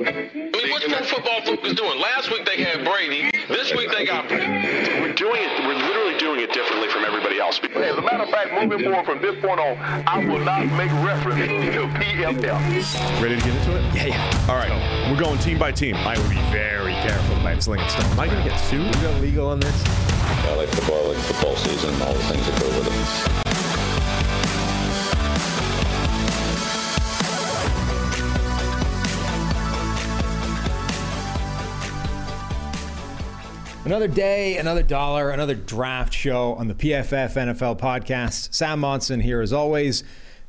I mean, what's Pro Football Focus doing? Last week they had Brady. This week they got. We're doing it. We're literally doing it differently from everybody else. As a matter of fact, moving forward from this point on, I will not make reference to PFL. Ready to get into it? Yeah, yeah. All right. We're going team by team. I will be very careful about slinging stone. Am I going to get sued? Is that legal on this? I like football, I like football season, and all the things that go with it. Another day, another dollar, another draft show on the PFF NFL podcast. Sam Monson here as always.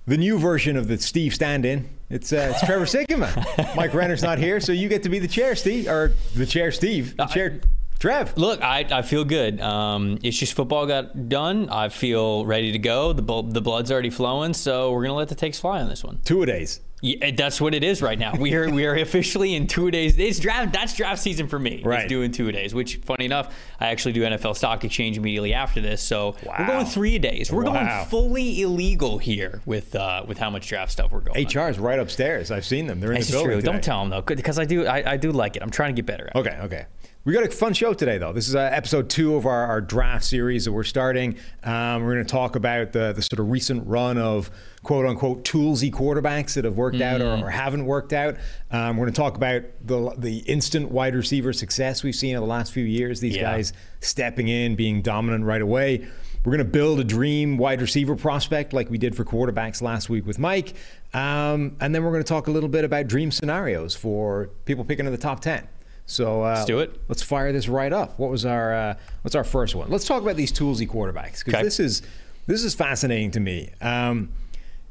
The new version of the Steve stand-in. It's uh, it's Trevor Sikkema. Mike Renner's not here, so you get to be the chair, Steve, or the chair, Steve. The chair, Trev. Look, I, I feel good. Um, it's just football got done. I feel ready to go. The bu- the blood's already flowing, so we're gonna let the takes fly on this one. Two a days. Yeah, that's what it is right now. We are we are officially in two days. It's draft. That's draft season for me. Right. It's doing two days. Which, funny enough, I actually do NFL Stock Exchange immediately after this. So Wow. we're going three days. We're Wow. going fully illegal here with uh, with how much draft stuff we're going. HR is right upstairs. I've seen them. They're in This the building. true. Don't tell them though, because I do. I, I do like it. I'm trying to get better. At it. Okay, okay. We got a fun show today, though. This is uh, episode two of our, our draft series that we're starting. Um, we're going to talk about the, the sort of recent run of quote unquote toolsy quarterbacks that have worked out or, or haven't worked out. Um, we're going to talk about the, the instant wide receiver success we've seen in the last few years. These Yeah. guys stepping in, being dominant right away. We're going to build a dream wide receiver prospect like we did for quarterbacks last week with Mike. Um, and then we're going to talk a little bit about dream scenarios for people picking in the top 10. So uh, Let's do it. Let's fire this right up. What was our uh, what's our first one? Let's talk about these toolsy quarterbacks because Okay. this is this is fascinating to me. Um,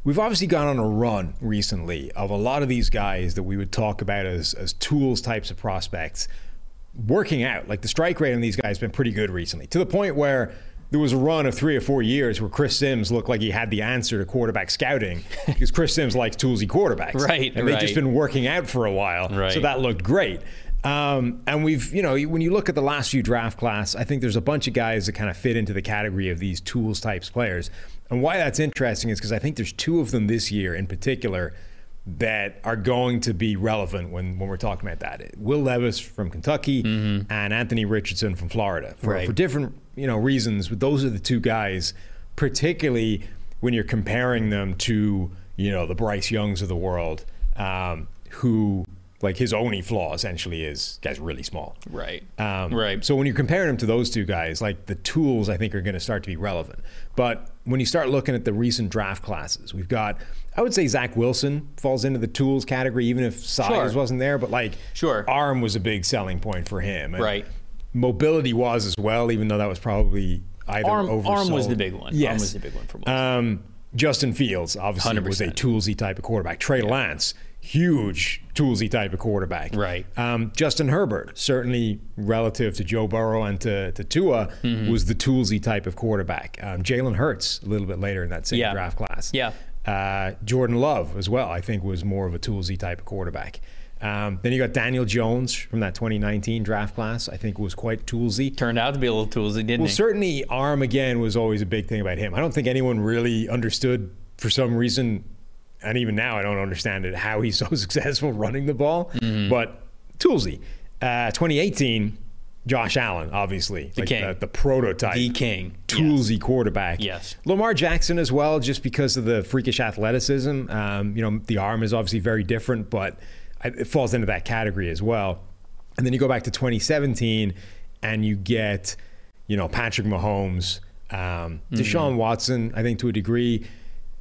we've obviously gone on a run recently of a lot of these guys that we would talk about as as tools types of prospects working out. Like the strike rate on these guys has been pretty good recently, to the point where there was a run of three or four years where Chris Sims looked like he had the answer to quarterback scouting because Chris Sims likes toolsy quarterbacks, Right, And they've just been working out for a while, Right. so that looked great. Um, and we've, you know, when you look at the last few draft class, I think there's a bunch of guys that kind of fit into the category of these tools types players. And why that's interesting is because I think there's two of them this year in particular that are going to be relevant when, when we're talking about that. Will Levis from Kentucky and Anthony Richardson from Florida for, Mm-hmm. Right. for different you know reasons. But those are the two guys, particularly when you're comparing them to you know the Bryce Youngs of the world, um, who like his only flaw essentially is guy's really small. Right. Um, right. So when you're comparing him to those two guys, like the tools, I think are going to start to be relevant. But when you start looking at the recent draft classes, we've got, I would say Zach Wilson falls into the tools category, even if size Sure. wasn't there. But like, Sure. arm was a big selling point for him. And Right. Mobility was as well, even though that was probably either Arm, oversold. arm was the big one. Yes. Arm was the big one for most. Um, Justin Fields obviously was a toolsy type of quarterback. Trey Lance, huge toolsy type of quarterback. Right. Um, Justin Herbert, certainly relative to Joe Burrow and to, to Tua, Mm-hmm. was the toolsy type of quarterback. Um, Jalen Hurts, a little bit later in that same Yeah. draft class. Yeah. Uh, Jordan Love as well, I think, was more of a toolsy type of quarterback. Um, then you got Daniel Jones from that 2019 draft class. I think was quite toolsy. Turned out to be a little toolsy, didn't Well, he? certainly arm again was always a big thing about him. I don't think anyone really understood for some reason, and even now I don't understand it, how he's so successful running the ball. Mm-hmm. But toolsy. Uh, 2018, Josh Allen, obviously, the king. the, the prototype, The king. toolsy quarterback. Yes. Lamar Jackson as well, just because of the freakish athleticism. Um, you know, the arm is obviously very different, but it falls into that category as well. And then you go back to 2017, and you get, you know, Patrick Mahomes, um, Mm-hmm. Deshaun Watson. I think to a degree,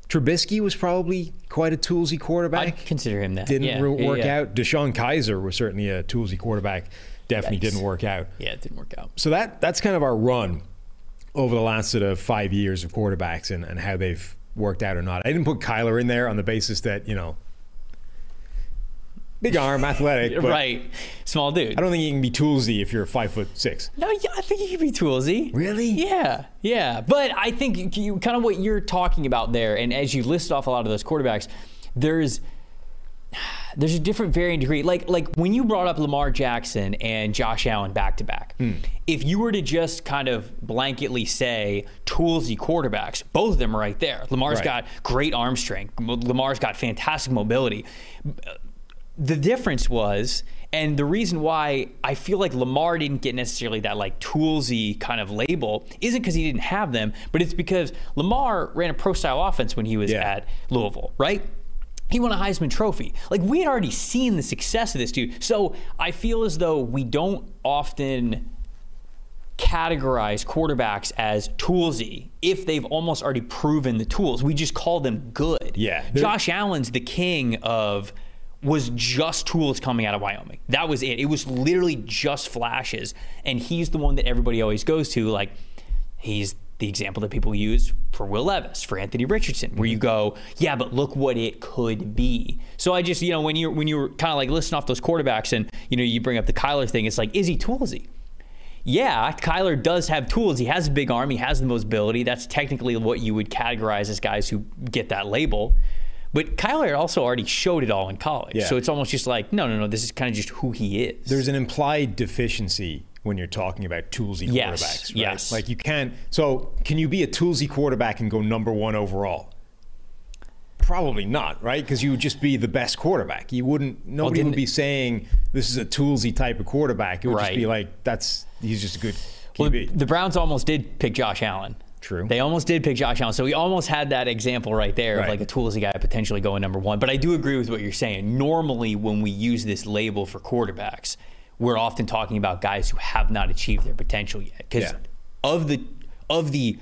Trubisky was probably quite a toolsy quarterback. I'd consider him that. didn't Yeah, re- yeah, work yeah. out. DeShone Kizer was certainly a toolsy quarterback. Definitely Yikes. didn't work out Yeah, it didn't work out. so that that's kind of our run over the last sort of five years of quarterbacks and, and how they've worked out or not. I didn't put Kyler in there on the basis that, you know, big arm, athletic. But right. Small dude. I don't think you can be toolsy if you're five foot six. No, yeah, I think he can be toolsy. Really? Yeah, yeah. But I think you, kind of what you're talking about there, and as you list off a lot of those quarterbacks, there's there's a different varying degree. Like like when you brought up Lamar Jackson and Josh Allen back to back, hmm. if you were to just kind of blanketly say toolsy quarterbacks, both of them are right there. Lamar's Right. got great arm strength. Lamar's got fantastic mobility. The difference was, and the reason why I feel like Lamar didn't get necessarily that like toolsy kind of label isn't because he didn't have them, but it's because Lamar ran a pro style offense when he was Yeah. at Louisville, right? He won a Heisman Trophy. Like we had already seen the success of this dude. So I feel as though we don't often categorize quarterbacks as toolsy if they've almost already proven the tools. We just call them good. Yeah. Josh Allen's the king of was just tools coming out of Wyoming. That was it. It was literally just flashes. And he's the one that everybody always goes to. Like, he's the example that people use for Will Levis, for Anthony Richardson, where you mm-hmm. go, yeah, but look what it could be. So I just, you know, when you're when you're kind of like listing off those quarterbacks and you know you bring up the Kyler thing, it's like, is he toolsy? Yeah, Kyler does have tools. He has a big arm. He has the mobility. That's technically what you would categorize as guys who get that label. But Kyler also already showed it all in college. Yeah. So it's almost just like, no, no, no, this is kind of just who he is. There's an implied deficiency when you're talking about toolsy Yes, quarterbacks. Right? yes. Like you can't. So can you be a toolsy quarterback and go number one overall? Probably not, right? Because you would just be the best quarterback. You wouldn't. Nobody would be saying this is a toolsy type of quarterback. It would just be like that's he's just a good Well, the Browns almost did pick Josh Allen. True. They almost did pick Josh Allen. So we almost had that example right there Right. of like a toolsy guy potentially going number one. But I do agree with what you're saying. Normally, when we use this label for quarterbacks, we're often talking about guys who have not achieved their potential yet. Because Yeah. of the of the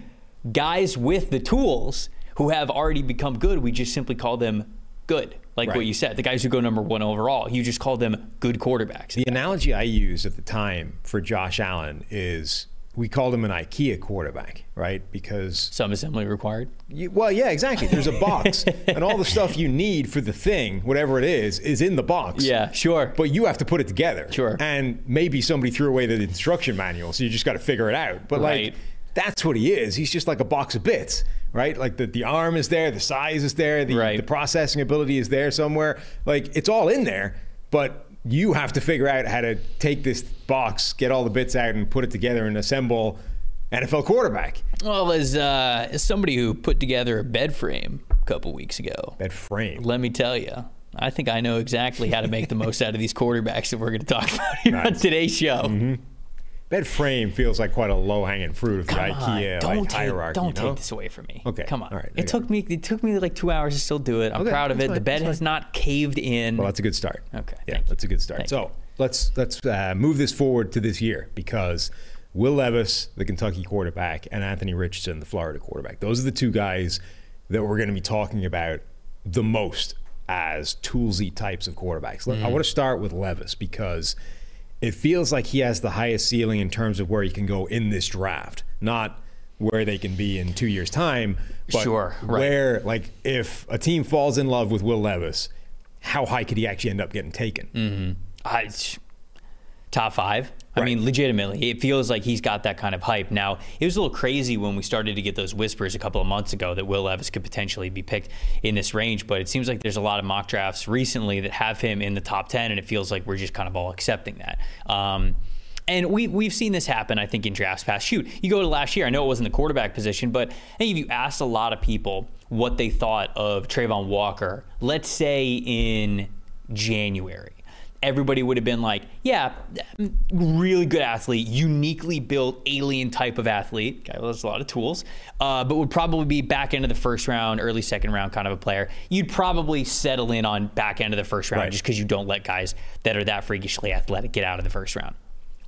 guys with the tools who have already become good, we just simply call them good. Like Right. what you said, the guys who go number one overall, you just call them good quarterbacks. The analogy I used at the time for Josh Allen is we called him an IKEA quarterback, right? Because Some assembly required. You, well, yeah, exactly. There's a box, and all the stuff you need for the thing, whatever it is, is in the box. Yeah, sure. But you have to put it together. Sure. And maybe somebody threw away the instruction manual, so you just got to figure it out. But Right. like, that's what he is. He's just like a box of bits, right? Like the, the arm is there, the size is there, the, Right. the processing ability is there somewhere. Like it's all in there, but you have to figure out how to take this box, get all the bits out, and put it together and assemble NFL quarterback. Well, as uh, as somebody who put together a bed frame a couple weeks ago, bed frame. let me tell you, I think I know exactly how to make the most out of these quarterbacks that we're going to talk about here on today's show. That frame feels like quite a low hanging fruit of the Come on, IKEA don't like, take, hierarchy. don't you know? take this away from me. Okay, come on. all right, it took me it took me like two hours to still do it. I'm Okay, proud of it. fine, the bed that's has fine. not caved in. Well, that's a good start. Okay, Yeah, thank you. that's a good start. Thank so you. let's let's uh, move this forward to this year because Will Levis, the Kentucky quarterback, and Anthony Richardson, the Florida quarterback. Those are the two guys that we're going to be talking about the most as toolsy types of quarterbacks. Let- I Mm-hmm. want to start with Levis because it feels like he has the highest ceiling in terms of where he can go in this draft, not where they can be in two years' time. But Sure, right. Where, like, if a team falls in love with Will Levis, how high could he actually end up getting taken? Mm-hmm. I, top five. I mean, legitimately, it feels like he's got that kind of hype. Now, it was a little crazy when we started to get those whispers a couple of months ago that Will Levis could potentially be picked in this range, but it seems like there's a lot of mock drafts recently that have him in the top 10, and it feels like we're just kind of all accepting that. Um, and we, we've seen this happen, I think, in drafts past. Shoot, you go to last year, I know it wasn't the quarterback position, but I think if you asked a lot of people what they thought of Travon Walker, let's say in January, everybody would have been like, yeah, really good athlete, uniquely built alien type of athlete. Guy has a lot of tools, uh, but would probably be back end of the first round, early second round kind of a player. You'd probably settle in on back end of the first round Right. just because you don't let guys that are that freakishly athletic get out of the first round.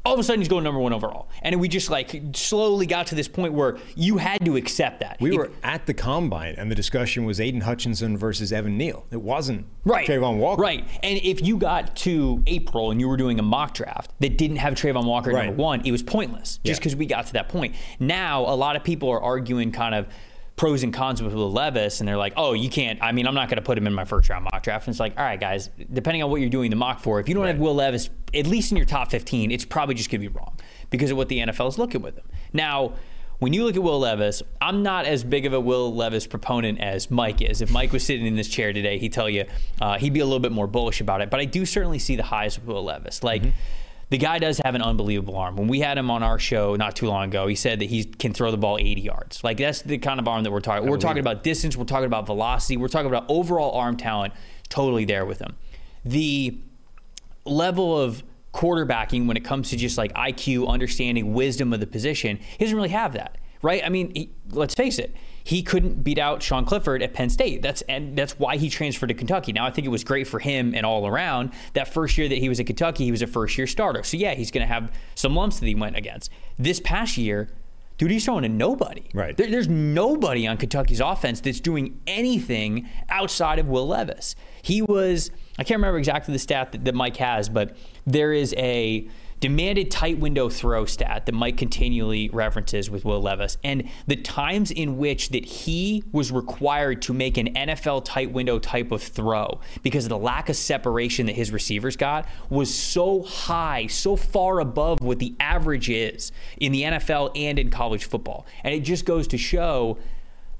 All of a sudden, he's going number one overall, and we just like slowly got to this point where you had to accept that. We If- were at the combine, and the discussion was Aidan Hutchinson versus Evan Neal. It wasn't Right. Travon Walker. Right. And if you got to April and you were doing a mock draft that didn't have Travon Walker Right. number one, it was pointless just Yeah. because we got to that point. Now, a lot of people are arguing kind of pros and cons with Will Levis, and they're like, oh, you can't. I mean, I'm not going to put him in my first round mock draft. And it's like, all right, guys, depending on what you're doing the mock for, if you don't have Will Levis at least in your top 15, it's probably just going to be wrong because of what the NFL is looking with him. Now, when you look at Will Levis, I'm not as big of a Will Levis proponent as Mike is. If Mike was sitting in this chair today, he'd tell you uh, he'd be a little bit more bullish about it. But I do certainly see the highs of Will Levis. Like, the guy does have an unbelievable arm. When we had him on our show not too long ago, he said that he can throw the ball 80 yards. Like, that's the kind of arm that we're talking. We're talking about distance. We're talking about velocity. We're talking about overall arm talent. Totally there with him. the level of quarterbacking when it comes to just like IQ, understanding, wisdom of the position, he doesn't really have that, right? I mean, he, let's face it, he couldn't beat out Sean Clifford at Penn State. That's and that's why he transferred to Kentucky. Now I think it was great for him and all around. That first year that he was at Kentucky, he was a first year starter. So yeah, he's going to have some lumps that he went against. This past year, dude, he's throwing to nobody. Right. There, there's nobody on Kentucky's offense that's doing anything outside of Will Levis. He was, I can't remember exactly the stat that, that Mike has, but there is a demanded tight window throw stat that Mike continually references with Will Levis. And the times in which that he was required to make an NFL tight window type of throw because of the lack of separation that his receivers got was so high, so far above what the average is in the NFL and in college football. And it just goes to show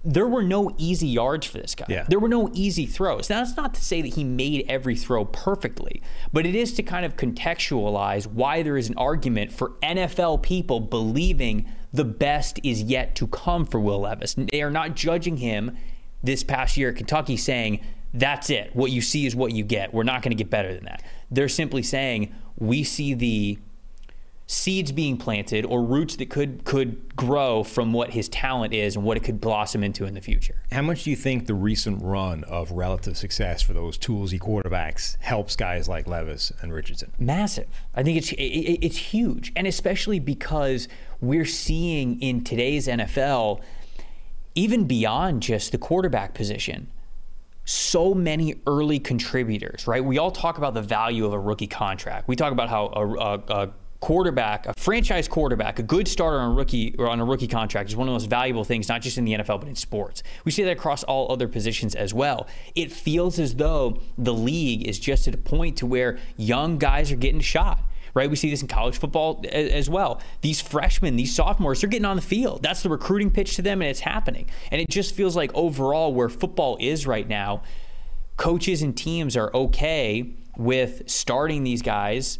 there were no easy yards for this guy. Yeah. There were no easy throws. Now, that's not to say that he made every throw perfectly, but it is to kind of contextualize why there is an argument for NFL people believing the best is yet to come for Will Levis. They are not judging him this past year at Kentucky saying, that's it. What you see is what you get. We're not going to get better than that. They're simply saying, we see the seeds being planted or roots that could could grow from what his talent is and what it could blossom into in the future. How much do you think the recent run of relative success for those toolsy quarterbacks helps guys like Levis and Richardson? Massive. I think it's it, it's huge, and especially because we're seeing in today's NFL, even beyond just the quarterback position, so many early contributors. Right? We all talk about the value of a rookie contract. We talk about how a, a, a quarterback, a franchise quarterback, a good starter on a rookie or on a rookie contract is one of the most valuable things, not just in the NFL but in sports. We see that across all other positions as well. It feels as though the league is just at a point to where young guys are getting shot. Right, we see this in college football as well. These freshmen, these sophomores, they're getting on the field. That's the recruiting pitch to them, and it's happening. And it just feels like overall, where football is right now, coaches and teams are okay with starting these guys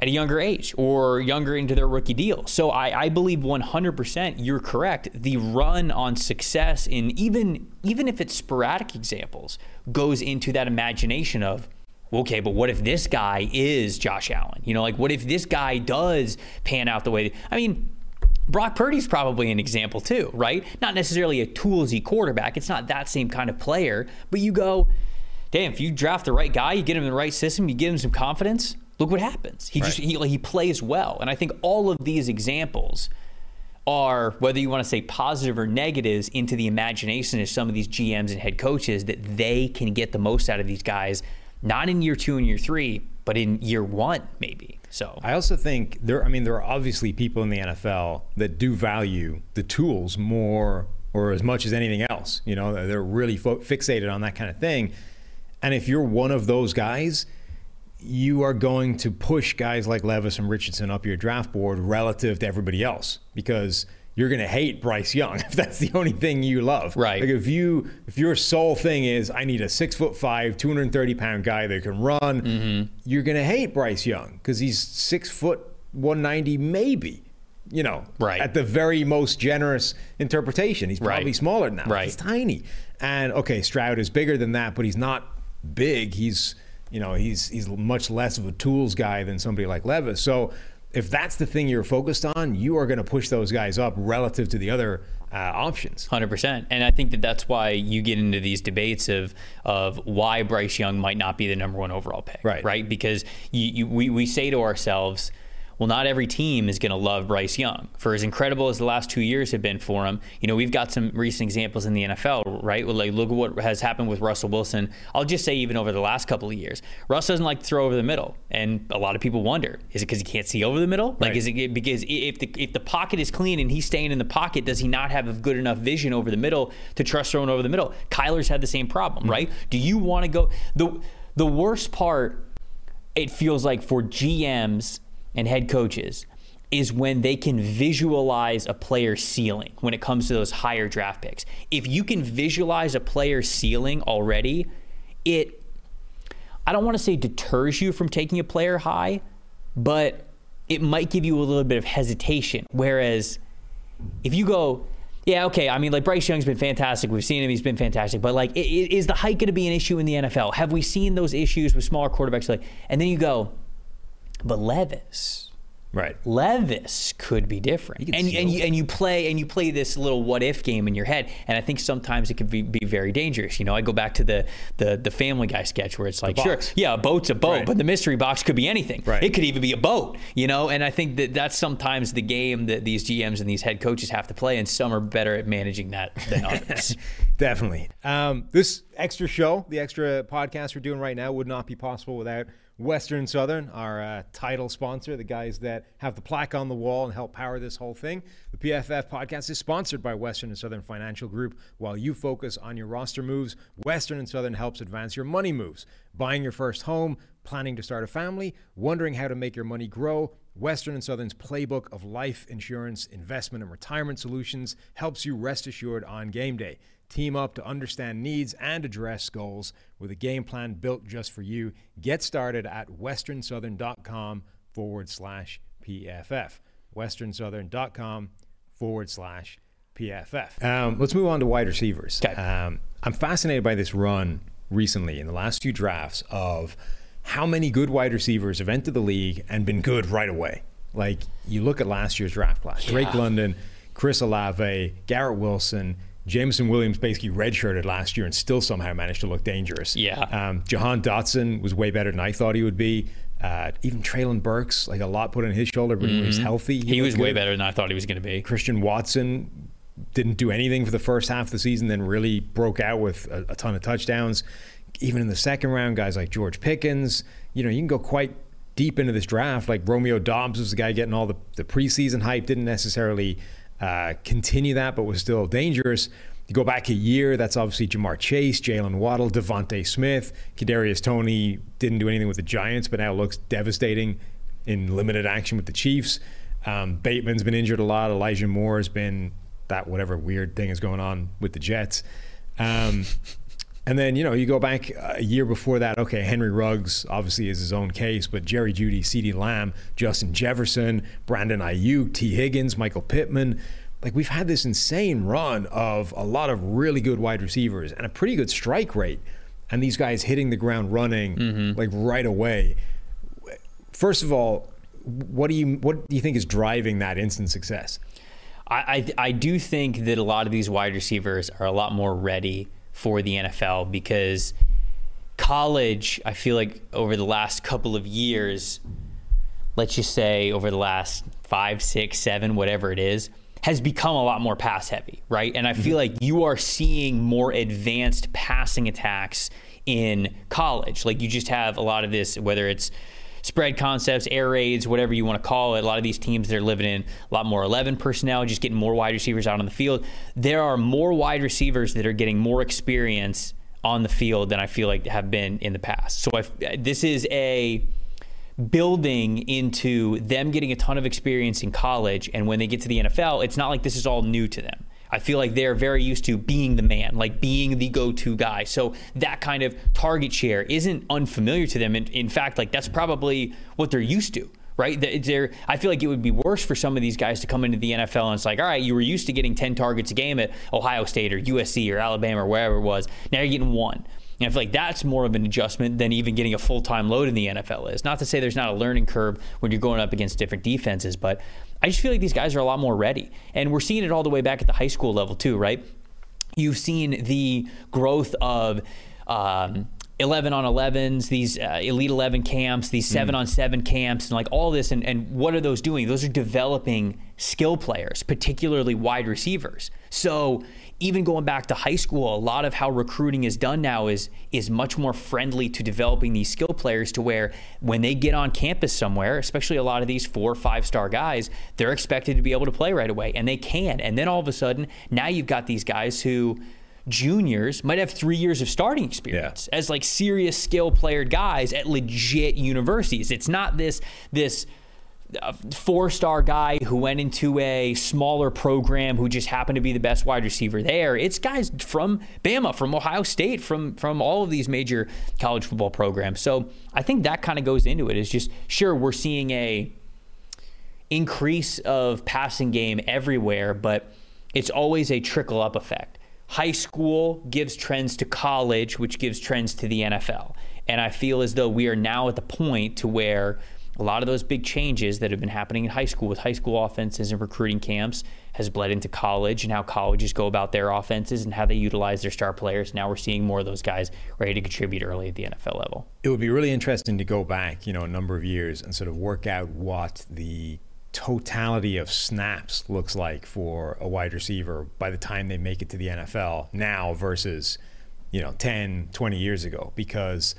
at a younger age or younger into their rookie deal. So I, I, believe 100% you're correct. The run on success in even even if it's sporadic examples goes into that imagination of okay, but what if this guy is Josh Allen? You know, like what if this guy does pan out the way? I mean. Brock Purdy's probably an example too, right? Not necessarily a toolsy quarterback. It's not that same kind of player, but you go, damn, if you draft the right guy, you get him in the right system, you give him some confidence, look what happens. He right. just he, he plays well, and I think all of these examples are whether you want to say positive or negatives into the imagination of some of these GMs and head coaches that they can get the most out of these guys, not in year two and year three, but in year one maybe. So I also think there. I mean, there are obviously people in the NFL that do value the tools more or as much as anything else. You know, they're really fo- fixated on that kind of thing. And if you're one of those guys, you are going to push guys like Levis and Richardson up your draft board relative to everybody else because you're going to hate Bryce Young if that's the only thing you love. Right. Like if you if your sole thing is I need a six foot five, 230 pound guy that can run, mm-hmm. you're going to hate Bryce Young because he's six foot 190 maybe. You know, right. at the very most generous interpretation. He's probably right. smaller than that. Right. He's tiny. And okay, Stroud is bigger than that, but he's not big. He's you know, he's he's much less of a tools guy than somebody like Levis. So if that's the thing you're focused on, you are going to push those guys up relative to the other uh, options. Hundred percent, and I think that that's why you get into these debates of of why Bryce Young might not be the number one overall pick, right? Right, because you, you, we we say to ourselves well, not every team is going to love Bryce Young. For as incredible as the last two years have been for him, you know, we've got some recent examples in the NFL, right? Well, like, look at what has happened with Russell Wilson. I'll just say, even over the last couple of years, Russ doesn't like to throw over the middle. And a lot of people wonder is it because he can't see over the middle? Like, right. is it because if the, if the pocket is clean and he's staying in the pocket, does he not have a good enough vision over the middle to trust throwing over the middle? Kyler's had the same problem, mm-hmm. right? Do you want to go? The, the worst part, it feels like for GMs and head coaches is when they can visualize a player's ceiling when it comes to those higher draft picks. If you can visualize a player's ceiling already, it I don't want to say deters you from taking a player high, but it might give you a little bit of hesitation. Whereas if you go, Yeah, okay. I mean, like Bryce Young's been fantastic. We've seen him; he's been fantastic. But like, is the height going to be an issue in the NFL? Have we seen those issues with smaller quarterbacks? Like, and then you go, but Levis, Right. Levis could be different. And and you, and you play and you play this little what if game in your head. And I think sometimes it can be, be very dangerous. You know, I go back to the the the Family Guy sketch where it's like, sure, yeah, a boat's a boat, Right. but the mystery box could be anything. Right. It could even be a boat. You know, and I think that that's sometimes the game that these GMs and these head coaches have to play, and some are better at managing that than others. Definitely. Um, this extra show, the extra podcast we're doing right now, would not be possible without Western Southern, our uh, title sponsor, the guys that have the plaque on the wall and help power this whole thing. The PFF podcast is sponsored by Western and Southern Financial Group. While you focus on your roster moves, Western and Southern helps advance your money moves. Buying your first home, planning to start a family, wondering how to make your money grow. Western and Southern's playbook of life insurance, investment, and retirement solutions helps you rest assured on game day. Team up to understand needs and address goals with a game plan built just for you. Get started at westernsouthern.com forward slash PFF. Westernsouthern.com forward slash PFF. Um, let's move on to wide receivers. Okay. Um, I'm fascinated by this run recently in the last few drafts of how many good wide receivers have entered the league and been good right away. Like you look at last year's draft class Drake Yeah. London, Chris Olave, Garrett Wilson, Jameson Williams basically redshirted last year and still somehow managed to look dangerous. Yeah. Um, Jahan Dotson was way better than I thought he would be. Uh, even Treylon Burks, like a lot put on his shoulder, but when he was healthy, Mm-hmm. he looked was way better than I thought he was going to be. Christian Watson didn't do anything for the first half of the season, then really broke out with a, a ton of touchdowns. Even in the second round, guys like George Pickens, you know, you can go quite deep into this draft. Like Romeo Doubs was the guy getting all the, the preseason hype, didn't necessarily uh, continue that, but was still dangerous. You go back a year, that's obviously Ja'Marr Chase, Jaylen Waddle, DeVonta Smith, Kadarius Toney didn't do anything with the Giants, but now looks devastating in limited action with the Chiefs. Um, Bateman's been injured a lot. Elijah Moore has been that whatever weird thing is going on with the Jets. Um, and then, you know, you go back a year before that. Okay, Henry Ruggs obviously is his own case, but Jerry Jeudy, CeeDee Lamb, Justin Jefferson, Brandon Aiyuk, Tee Higgins, Michael Pittman. Like, we've had this insane run of a lot of really good wide receivers and a pretty good strike rate. And these guys hitting the ground running mm-hmm. like right away. First of all, what do you what do you think is driving that instant success? I, I I do think that a lot of these wide receivers are a lot more ready for the NFL because college, I feel like over the last couple of years, let's just say over the last five, six, seven, whatever it is, has become a lot more pass heavy, right? And I feel mm-hmm. like you are seeing more advanced passing attacks in college. Like you just have a lot of this, whether it's spread concepts, air raids, whatever you want to call it. A lot of these teams they're living in a lot more 11 personnel, just getting more wide receivers out on the field. There are more wide receivers that are getting more experience on the field than I feel like have been in the past. So this is a building into them getting a ton of experience in college and when they get to the NFL, it's not like this is all new to them. I feel like they're very used to being the man, like being the go-to guy. So that kind of target share isn't unfamiliar to them. In, in fact, like that's probably what they're used to, right? They're, I feel like it would be worse for some of these guys to come into the NFL and it's like, all right, you were used to getting 10 targets a game at Ohio State or USC or Alabama or wherever it was. Now you're getting one. And I feel like that's more of an adjustment than even getting a full time load in the NFL is. Not to say there's not a learning curve when you're going up against different defenses, but I just feel like these guys are a lot more ready. And we're seeing it all the way back at the high school level, too, right? You've seen the growth of. Um, 11 on 11s, these uh, Elite 11 camps, these 7 on 7 camps, and like all this. And, and what are those doing? Those are developing skill players, particularly wide receivers. So even going back to high school, a lot of how recruiting is done now is is much more friendly to developing these skill players to where when they get on campus somewhere, especially a lot of these four or five star guys, they're expected to be able to play right away, and they can. And then all of a sudden, now you've got these guys who juniors might have three years of starting experience as like serious skill player guys at legit universities. It's not this this a four-star guy who went into a smaller program who just happened to be the best wide receiver there. It's guys from Bama, from Ohio State, from from all of these major college football programs. So I think that kind of goes into it. Is just sure we're seeing a increase of passing game everywhere, but it's always a trickle up effect. High school gives trends to college, which gives trends to the NFL. And I feel as though we are now at the point to where a lot of those big changes that have been happening in high school with high school offenses and recruiting camps has bled into college and how colleges go about their offenses and how they utilize their star players. Now we're seeing more of those guys ready to contribute early at the NFL level. It would be really interesting to go back, you know, a number of years and sort of work out what the totality of snaps looks like for a wide receiver by the time they make it to the NFL now versus, you know, 10, 20 years ago because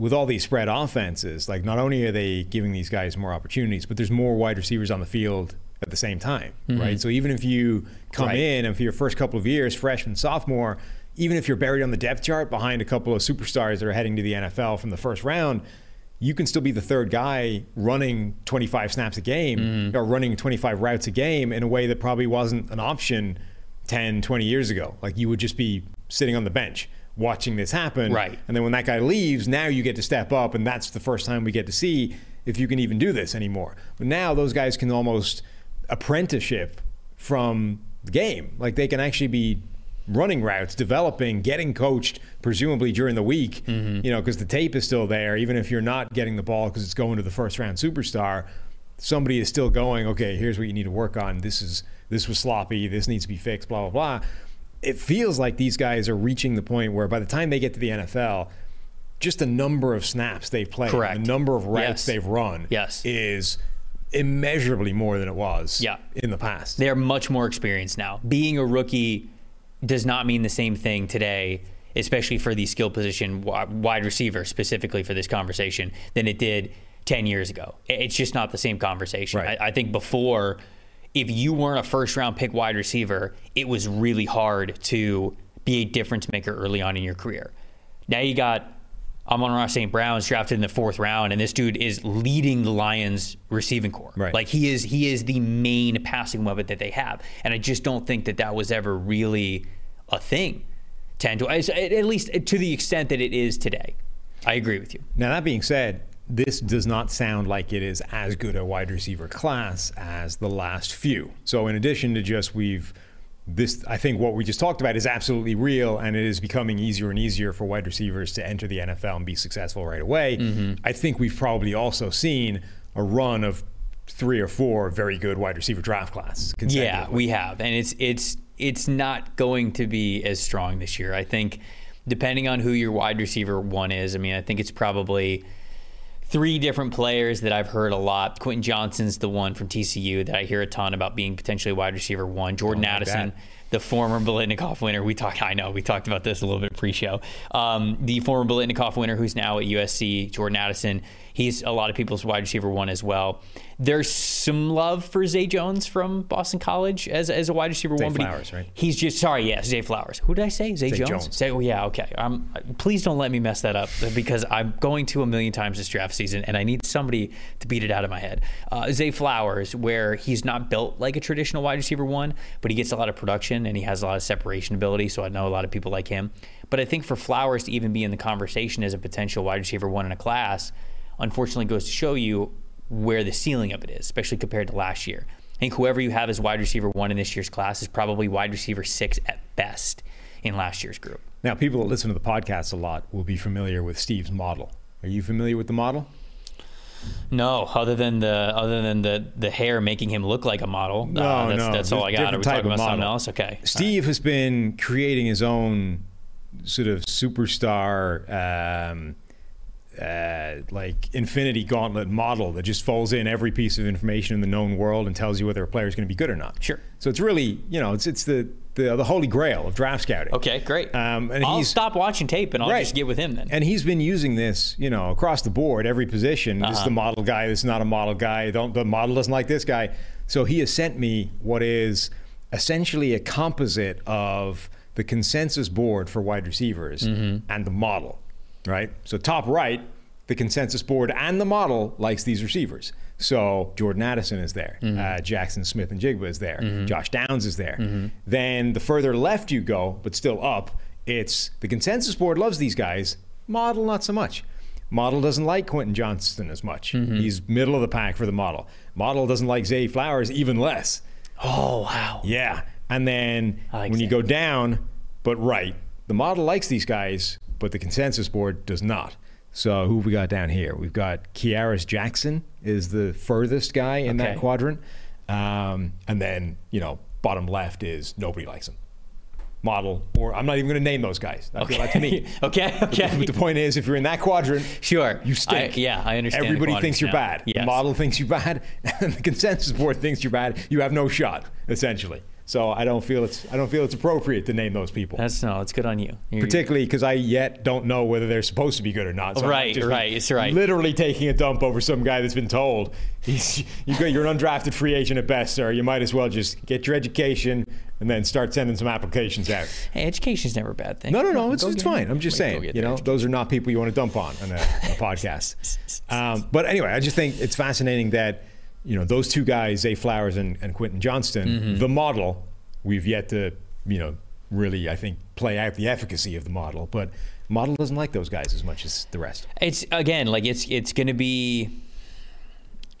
with all these spread offenses, like not only are they giving these guys more opportunities, but there's more wide receivers on the field at the same time, mm-hmm. right? So even if you come right. in and for your first couple of years, freshman, sophomore, even if you're buried on the depth chart behind a couple of superstars that are heading to the NFL from the first round, you can still be the third guy running 25 snaps a game mm. or running 25 routes a game in a way that probably wasn't an option 10, 20 years ago. Like you would just be sitting on the bench watching this happen. Right. And then when that guy leaves, now you get to step up, and that's the first time we get to see if you can even do this anymore. But now those guys can almost apprenticeship from the game. Like they can actually be running routes, developing, getting coached, presumably during the week, mm-hmm. you know, because the tape is still there, even if you're not getting the ball because it's going to the first round superstar. Somebody is still going, okay, here's what you need to work on. This is this was sloppy, this needs to be fixed, blah, blah, blah. It feels like these guys are reaching the point where by the time they get to the NFL, just the number of snaps they've played, Correct. the number of routes yes. they've run yes. is immeasurably more than it was yeah. in the past. They're much more experienced now. Being a rookie does not mean the same thing today, especially for the skill position wide receiver specifically for this conversation than it did 10 years ago. It's just not the same conversation. Right. I, I think before, if you weren't a first round pick wide receiver, it was really hard to be a difference maker early on in your career. Now you got Amon-Ra St. Brown's drafted in the fourth round, and this dude is leading the Lions receiving corps. Right. Like he is, he is the main passing weapon that they have, and I just don't think that that was ever really a thing. Ten to at least to the extent that it is today. I agree with you. Now that being said, this does not sound like it is as good a wide receiver class as the last few. So in addition to just we've this I think what we just talked about is absolutely real and it is becoming easier and easier for wide receivers to enter the NFL and be successful right away. Mm-hmm. I think we've probably also seen a run of three or four very good wide receiver draft class. Yeah, we have. And it's it's it's not going to be as strong this year. I think depending on who your wide receiver one is, I mean, I think it's probably three different players that I've heard a lot. Quentin Johnston's the one from TCU that I hear a ton about being potentially wide receiver one. Jordan Addison. The former Biletnikoff winner. We talked. I know we talked about this a little bit pre-show. Um, the former Biletnikoff winner, who's now at USC, Jordan Addison. He's a lot of people's wide receiver one as well. There's some love for Zay Jones from Boston College as, as a wide receiver Zay one. Flowers, he, right? He's just sorry, yeah, Zay Flowers. Who did I say? Zay, Zay Jones. Jones. Say, oh yeah, okay. Um, please don't let me mess that up because I'm going to a million times this draft season, and I need somebody to beat it out of my head. Uh, Zay Flowers, where he's not built like a traditional wide receiver one, but he gets a lot of production and he has a lot of separation ability. So I know a lot of people like him. But I think for Flowers to even be in the conversation as a potential wide receiver one in a class unfortunately goes to show you where the ceiling of it is, especially compared to last year. I think whoever you have as wide receiver one in this year's class is probably wide receiver six at best in last year's group. Now, people that listen to the podcast a lot will be familiar with Steve's model. Are you familiar with the model? No, other than the other than the the hair making him look like a model. No, uh, that's, no, that's all I got. Are we talking about model. something else? Okay. Steve right. has been creating his own sort of superstar um, uh, like infinity gauntlet model that just folds in every piece of information in the known world and tells you whether a player is going to be good or not. Sure. So it's really, you know, it's it's the the, the holy grail of draft scouting. Okay, great. Um, and I'll he's, stop watching tape and I'll right. just get with him then. And he's been using this, you know, across the board, every position. Uh-huh. This is the model guy. This is not a model guy. Don't the model doesn't like this guy. So he has sent me what is essentially a composite of the consensus board for wide receivers mm-hmm. and the model right? So top right, the consensus board and the model likes these receivers. So Jordan Addison is there, mm-hmm. uh, Jaxon Smith-Njigba is there, mm-hmm. Josh Downs is there. Mm-hmm. Then the further left you go, but still up, it's the consensus board loves these guys. Model not so much. Model doesn't like Quentin Johnston as much. Mm-hmm. He's middle of the pack for the model. Model doesn't like Zay Flowers even less. Oh wow. Yeah. And then like when you go down, but right, the model likes these guys, but the consensus board does not. So who have we got down here? We've got Kearis Jackson is the furthest guy in that quadrant, um, and then you know bottom left is nobody likes him. Model, or I'm not even going to name those guys. I feel that's me. okay, okay. But the point is, if you're in that quadrant, Sure. you stink. I- yeah, I understand the Everybody thinks you're now. bad. The model thinks you're bad, and the consensus board thinks you're bad. You have no shot, essentially. So I don't feel it's I don't feel it's appropriate to name those people, That's no, it's good on you. You're- particularly because I yet don't know whether they're supposed to be good or not. So Right, right, it's right. Literally taking a dump over some guy that's been told he's you're an undrafted free agent at best, sir. You might as well just get your education and then start sending some applications out. Hey, education's never a bad thing. No, no, no. It's, it's fine. I'm just saying, you know, education. those are not people you want to dump on on a, a podcast. Um, but anyway, I just think it's fascinating that, you know, those two guys, Zay Flowers and, and Quentin Johnston, Mm-hmm. the model, we've yet to, you know, really, I think, play out the efficacy of the model. But model doesn't like those guys as much as the rest. It's again like it's it's going to be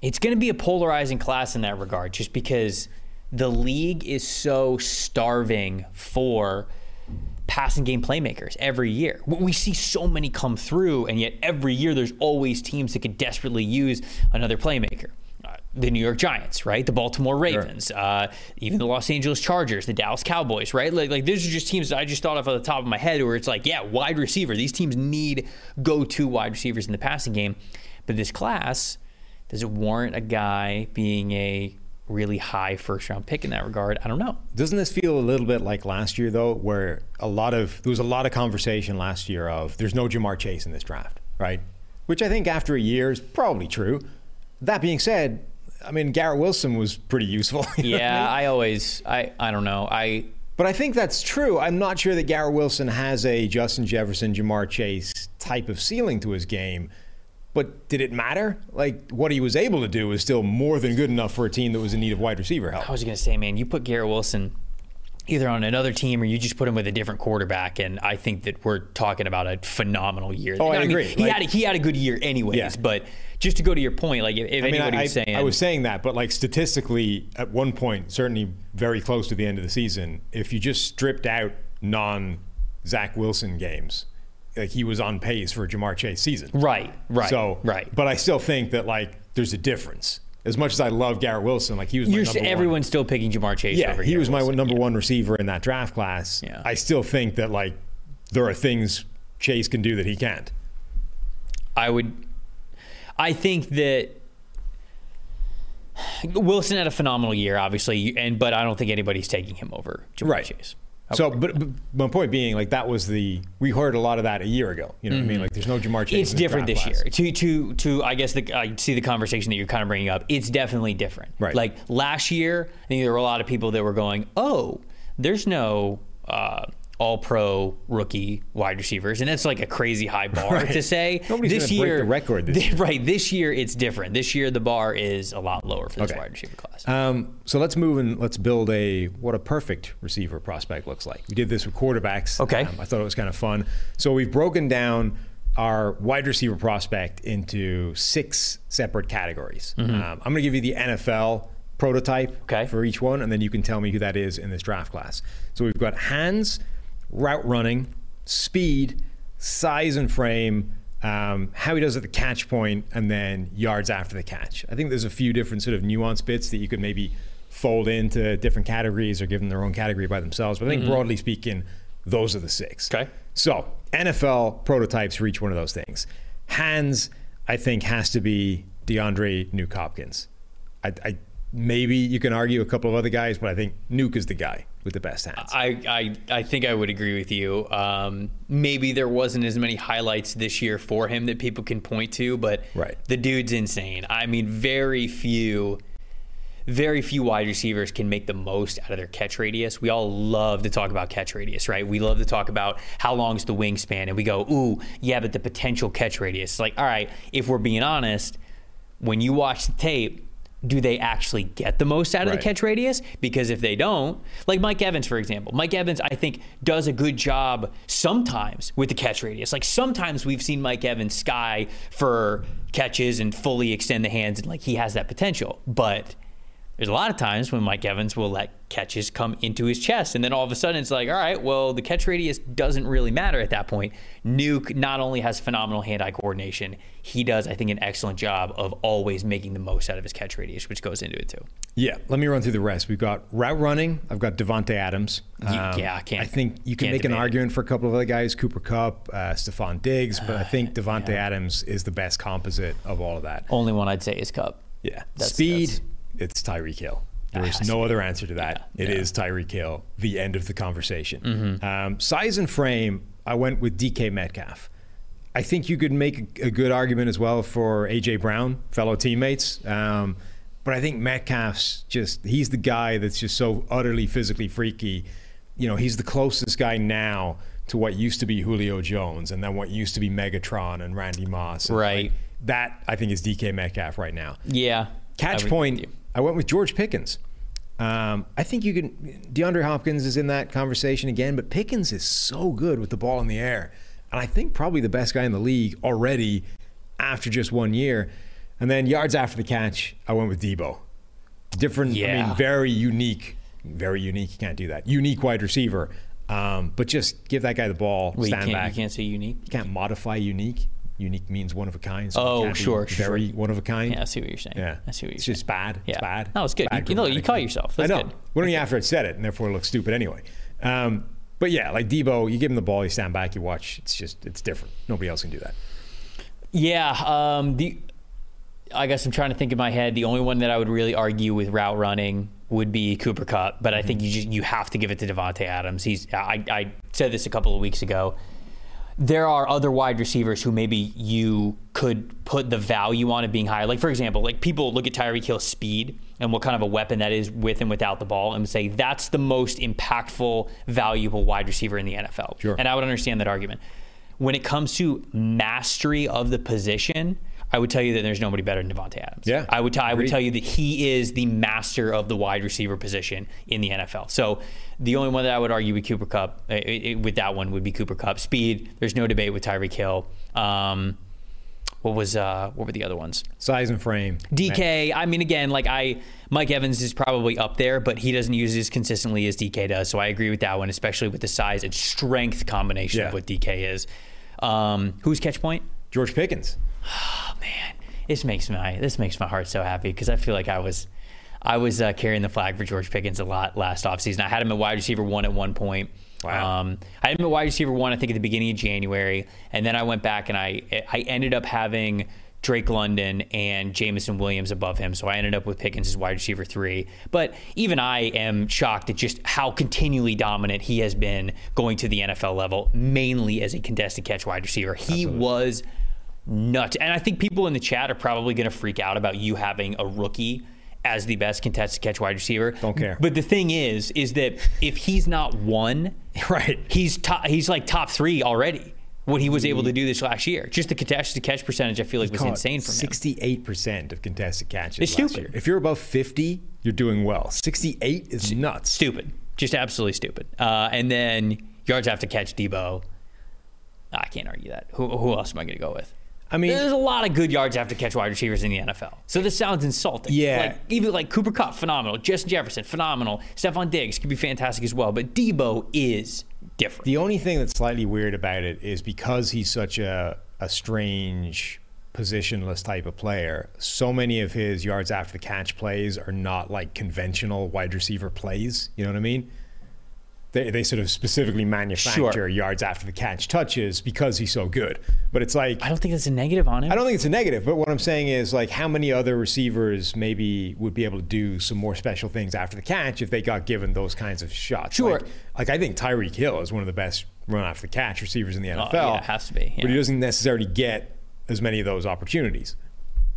it's going to be a polarizing class in that regard, just because the league is so starving for passing game playmakers every year. We we see so many come through, and yet every year there's always teams that could desperately use another playmaker. The New York Giants, right? The Baltimore Ravens, uh, even the Los Angeles Chargers, the Dallas Cowboys, right? Like, like these are just teams that I just thought of at the top of my head where it's like, yeah, wide receiver. These teams need go-to wide receivers in the passing game. But this class, does it warrant a guy being a really high first-round pick in that regard? I don't know. Doesn't this feel a little bit like last year though, where a lot of there was a lot of conversation last year of there's no Ja'Marr Chase in this draft, right? Which I think after a year is probably true. That being said, I mean Garrett Wilson was pretty useful. you know what I Yeah, mean? I always, I, I don't know. I, But I think that's true. I'm not sure that Garrett Wilson has a Justin Jefferson, Ja'Marr Chase type of ceiling to his game. But did it matter? Like what he was able to do was still more than good enough for a team that was in need of wide receiver help. I was going to say, man, you put Garrett Wilson either on another team or you just put him with a different quarterback, and I think that we're talking about a phenomenal year. Oh, I mean, agree. He Like- had a, he had a good year, anyways. Yeah. But just to go to your point, like if, if I mean, anybody I, was saying, I was saying that, but like statistically, at one point, certainly very close to the end of the season, if you just stripped out non Zach Wilson games, like he was on pace for a Ja'Marr Chase season. right, right, So, right. But I still think that like there's a difference. As much as I love Garrett Wilson, like he was my You're, number one. everyone's still picking Ja'Marr Chase. Yeah, he Garrett was my Wilson. number Yeah. one receiver in that draft class. Yeah. I still think that like there are things Chase can do that he can't. I would. I think that Wilson had a phenomenal year, obviously, and but I don't think anybody's taking him over Ja'Marr Chase. So, but, but my point being, like that was the we heard a lot of that a year ago. You know what I mean? Like, there's no Ja'Marr Chase. Mm-hmm. It's in this different draft this class. year. To to to I guess the I see the conversation that you're kind of bringing up. It's definitely different. Right. Like last year, I think there were a lot of people that were going, "Oh, there's no uh, all pro rookie wide receivers," and that's like a crazy high bar Right. to say. Nobody's this gonna break year, the record this year. right? This year, it's different. This year, the bar is a lot lower for this Okay. wide receiver class. Um, so let's move and let's build a what a perfect receiver prospect looks like. We did this with quarterbacks. Okay. Um, I thought it was kind of fun. So we've broken down our wide receiver prospect into six separate categories. Um, I'm going to give you the NFL prototype Mm-hmm. Okay. for each one, and then you can tell me who that is in this draft class. So we've got hands, route running, speed, size and frame, um, how he does at the catch point, and then yards after the catch. I think there's a few different sort of nuance bits that you could maybe fold into different categories or give them their own category by themselves. But I think broadly speaking, those are the six. Okay. So NFL prototypes for each one of those things. Hands, I think, has to be DeAndre Nuke Hopkins. I, I maybe you can argue a couple of other guys, but I think Nuke is the guy with the best hands. I, I, I think I would agree with you. Um, maybe there wasn't as many highlights this year for him that people can point to, but Right. the dude's insane. I mean, very few, very few wide receivers can make the most out of their catch radius. We all love to talk about catch radius, right? We love to talk about how long's the wingspan, and we go, ooh, yeah, but the potential catch radius. Like, all right, if we're being honest, when you watch the tape, do they actually get the most out of Right. the catch radius? Because if they don't, like Mike Evans, for example, Mike Evans, I think, does a good job sometimes with the catch radius. Like sometimes we've seen Mike Evans sky for catches and fully extend the hands, and like he has that potential. But There's a lot of times when Mike Evans will let catches come into his chest, and then all of a sudden it's like, all right, well, the catch radius doesn't really matter at that point. Nuke not only has phenomenal hand-eye coordination, he does, I think, an excellent job of always making the most out of his catch radius, which goes into it too. Yeah, let me run through the rest. We've got route running. I've got Davante Adams. Um, yeah, I can't- I think you can make an debate it. argument for a couple of other guys, Cooper Kupp, uh, Stefon Diggs, but I think Davante Adams is the best composite of all of that. Only one I'd say is Kupp. Yeah, That's- speed. that's- It's Tyreek Hill. There is Ah, no other answer to that. Yeah, It yeah. is Tyreek Hill. The end of the conversation. Mm-hmm. Um, size and frame. I went with DK Metcalf. I think you could make a, good argument as well for AJ Brown, fellow teammates. Um, but I think Metcalf's just, he's the guy that's just so utterly physically freaky. You know, he's the closest guy now to what used to be Julio Jones and then what used to be Megatron and Randy Moss. And, Right. like, that, I think, is DK Metcalf right now. Yeah. Catch point. You. I went with George Pickens. Um, I think you can. DeAndre Hopkins is in that conversation again, but Pickens is so good with the ball in the air, and I think probably the best guy in the league already after just one year. And then yards after the catch, I went with Deebo. Different. I mean, very unique. Very unique. You can't do that. Unique wide receiver. Um, but just give that guy the ball. You stand can't, back. you can't say unique? You can't modify unique. Unique means one of a kind. so Oh, sure, sure, Very one of a kind. Yeah, I see what you're saying. Yeah, I see what you're it's saying. just bad. Yeah. It's bad. No, it's good. Bad You- no, you caught yourself. That's I know. good. Well, only after I said it, and therefore it looks stupid anyway. Um, but yeah, like Deebo, you give him the ball, you stand back, you watch. It's just it's different. Nobody else can do that. Yeah, um, the I guess I'm trying to think in my head. The only one that I would really argue with route running would be Cooper Kupp, but I think you just you have to give it to Davante Adams. He's I, I said this a couple of weeks ago. There are other wide receivers who maybe you could put the value on it being higher. Like for example, like people look at Tyreek Hill's speed and what kind of a weapon that is with and without the ball, and say that's the most impactful, valuable wide receiver in the NFL. Sure. And I would understand that argument. When it comes to mastery of the position, I would tell you that there's nobody better than Davante Adams. Yeah, I would. T- I would tell you that he is the master of the wide receiver position in the NFL. So the only one that I would argue with Cooper Kupp, uh, it- with that one, would be Cooper Kupp. Speed. There's no debate with Tyreek Hill. Um, what was uh, what were the other ones? Size and frame. DK. I mean, again, like I, Mike Evans is probably up there, but he doesn't use it as consistently as DK does. So I agree with that one, especially with the size and strength combination Yeah. of what DK is. Um, who's catch point? George Pickens. man, this makes my this makes my heart so happy because I feel like I was I was uh, carrying the flag for George Pickens a lot last offseason. I had him at wide receiver one at one point. Wow. Um, I had him at wide receiver one, I think, at the beginning of January, and then I went back and I I ended up having Drake London and Jameson Williams above him, so I ended up with Pickens as wide receiver three. But even I am shocked at just how continually dominant he has been going to the NFL level, mainly as a contested catch wide receiver. He was nuts. And I think people in the chat are probably going to freak out about you having a rookie as the best contested catch wide receiver. Don't care. But the thing is, is that if he's not one, Right. he's top, he's like top three already. What he was able to do this last year, just the contested catch percentage, I feel like was insane from him. 68% of contested catches It's last stupid. year. If you're above 50, you're doing well. 68 is nuts. Stupid, just absolutely stupid. Uh, and then yards after catch, Deebo. I can't argue that. Who, who else am I going to go with? I mean, There's a lot of good yards after catch wide receivers in the NFL. So this sounds insulting. Yeah. Like even like Cooper Kupp, phenomenal. Justin Jefferson, phenomenal. Stefon Diggs could be fantastic as well. But Deebo is different. The only thing that's slightly weird about it is because he's such a, a strange positionless type of player, so many of his yards after the catch plays are not like conventional wide receiver plays. You know what I mean? They, they sort of specifically manufacture Sure. yards after the catch touches because he's so good. But it's like I don't think that's a negative on him. I don't think it's a negative, but what I'm saying is like how many other receivers maybe would be able to do some more special things after the catch if they got given those kinds of shots. Sure. Like, like I think Tyreek Hill is one of the best run after the catch receivers in the oh, NFL. yeah, it has to be, But he doesn't necessarily get as many of those opportunities.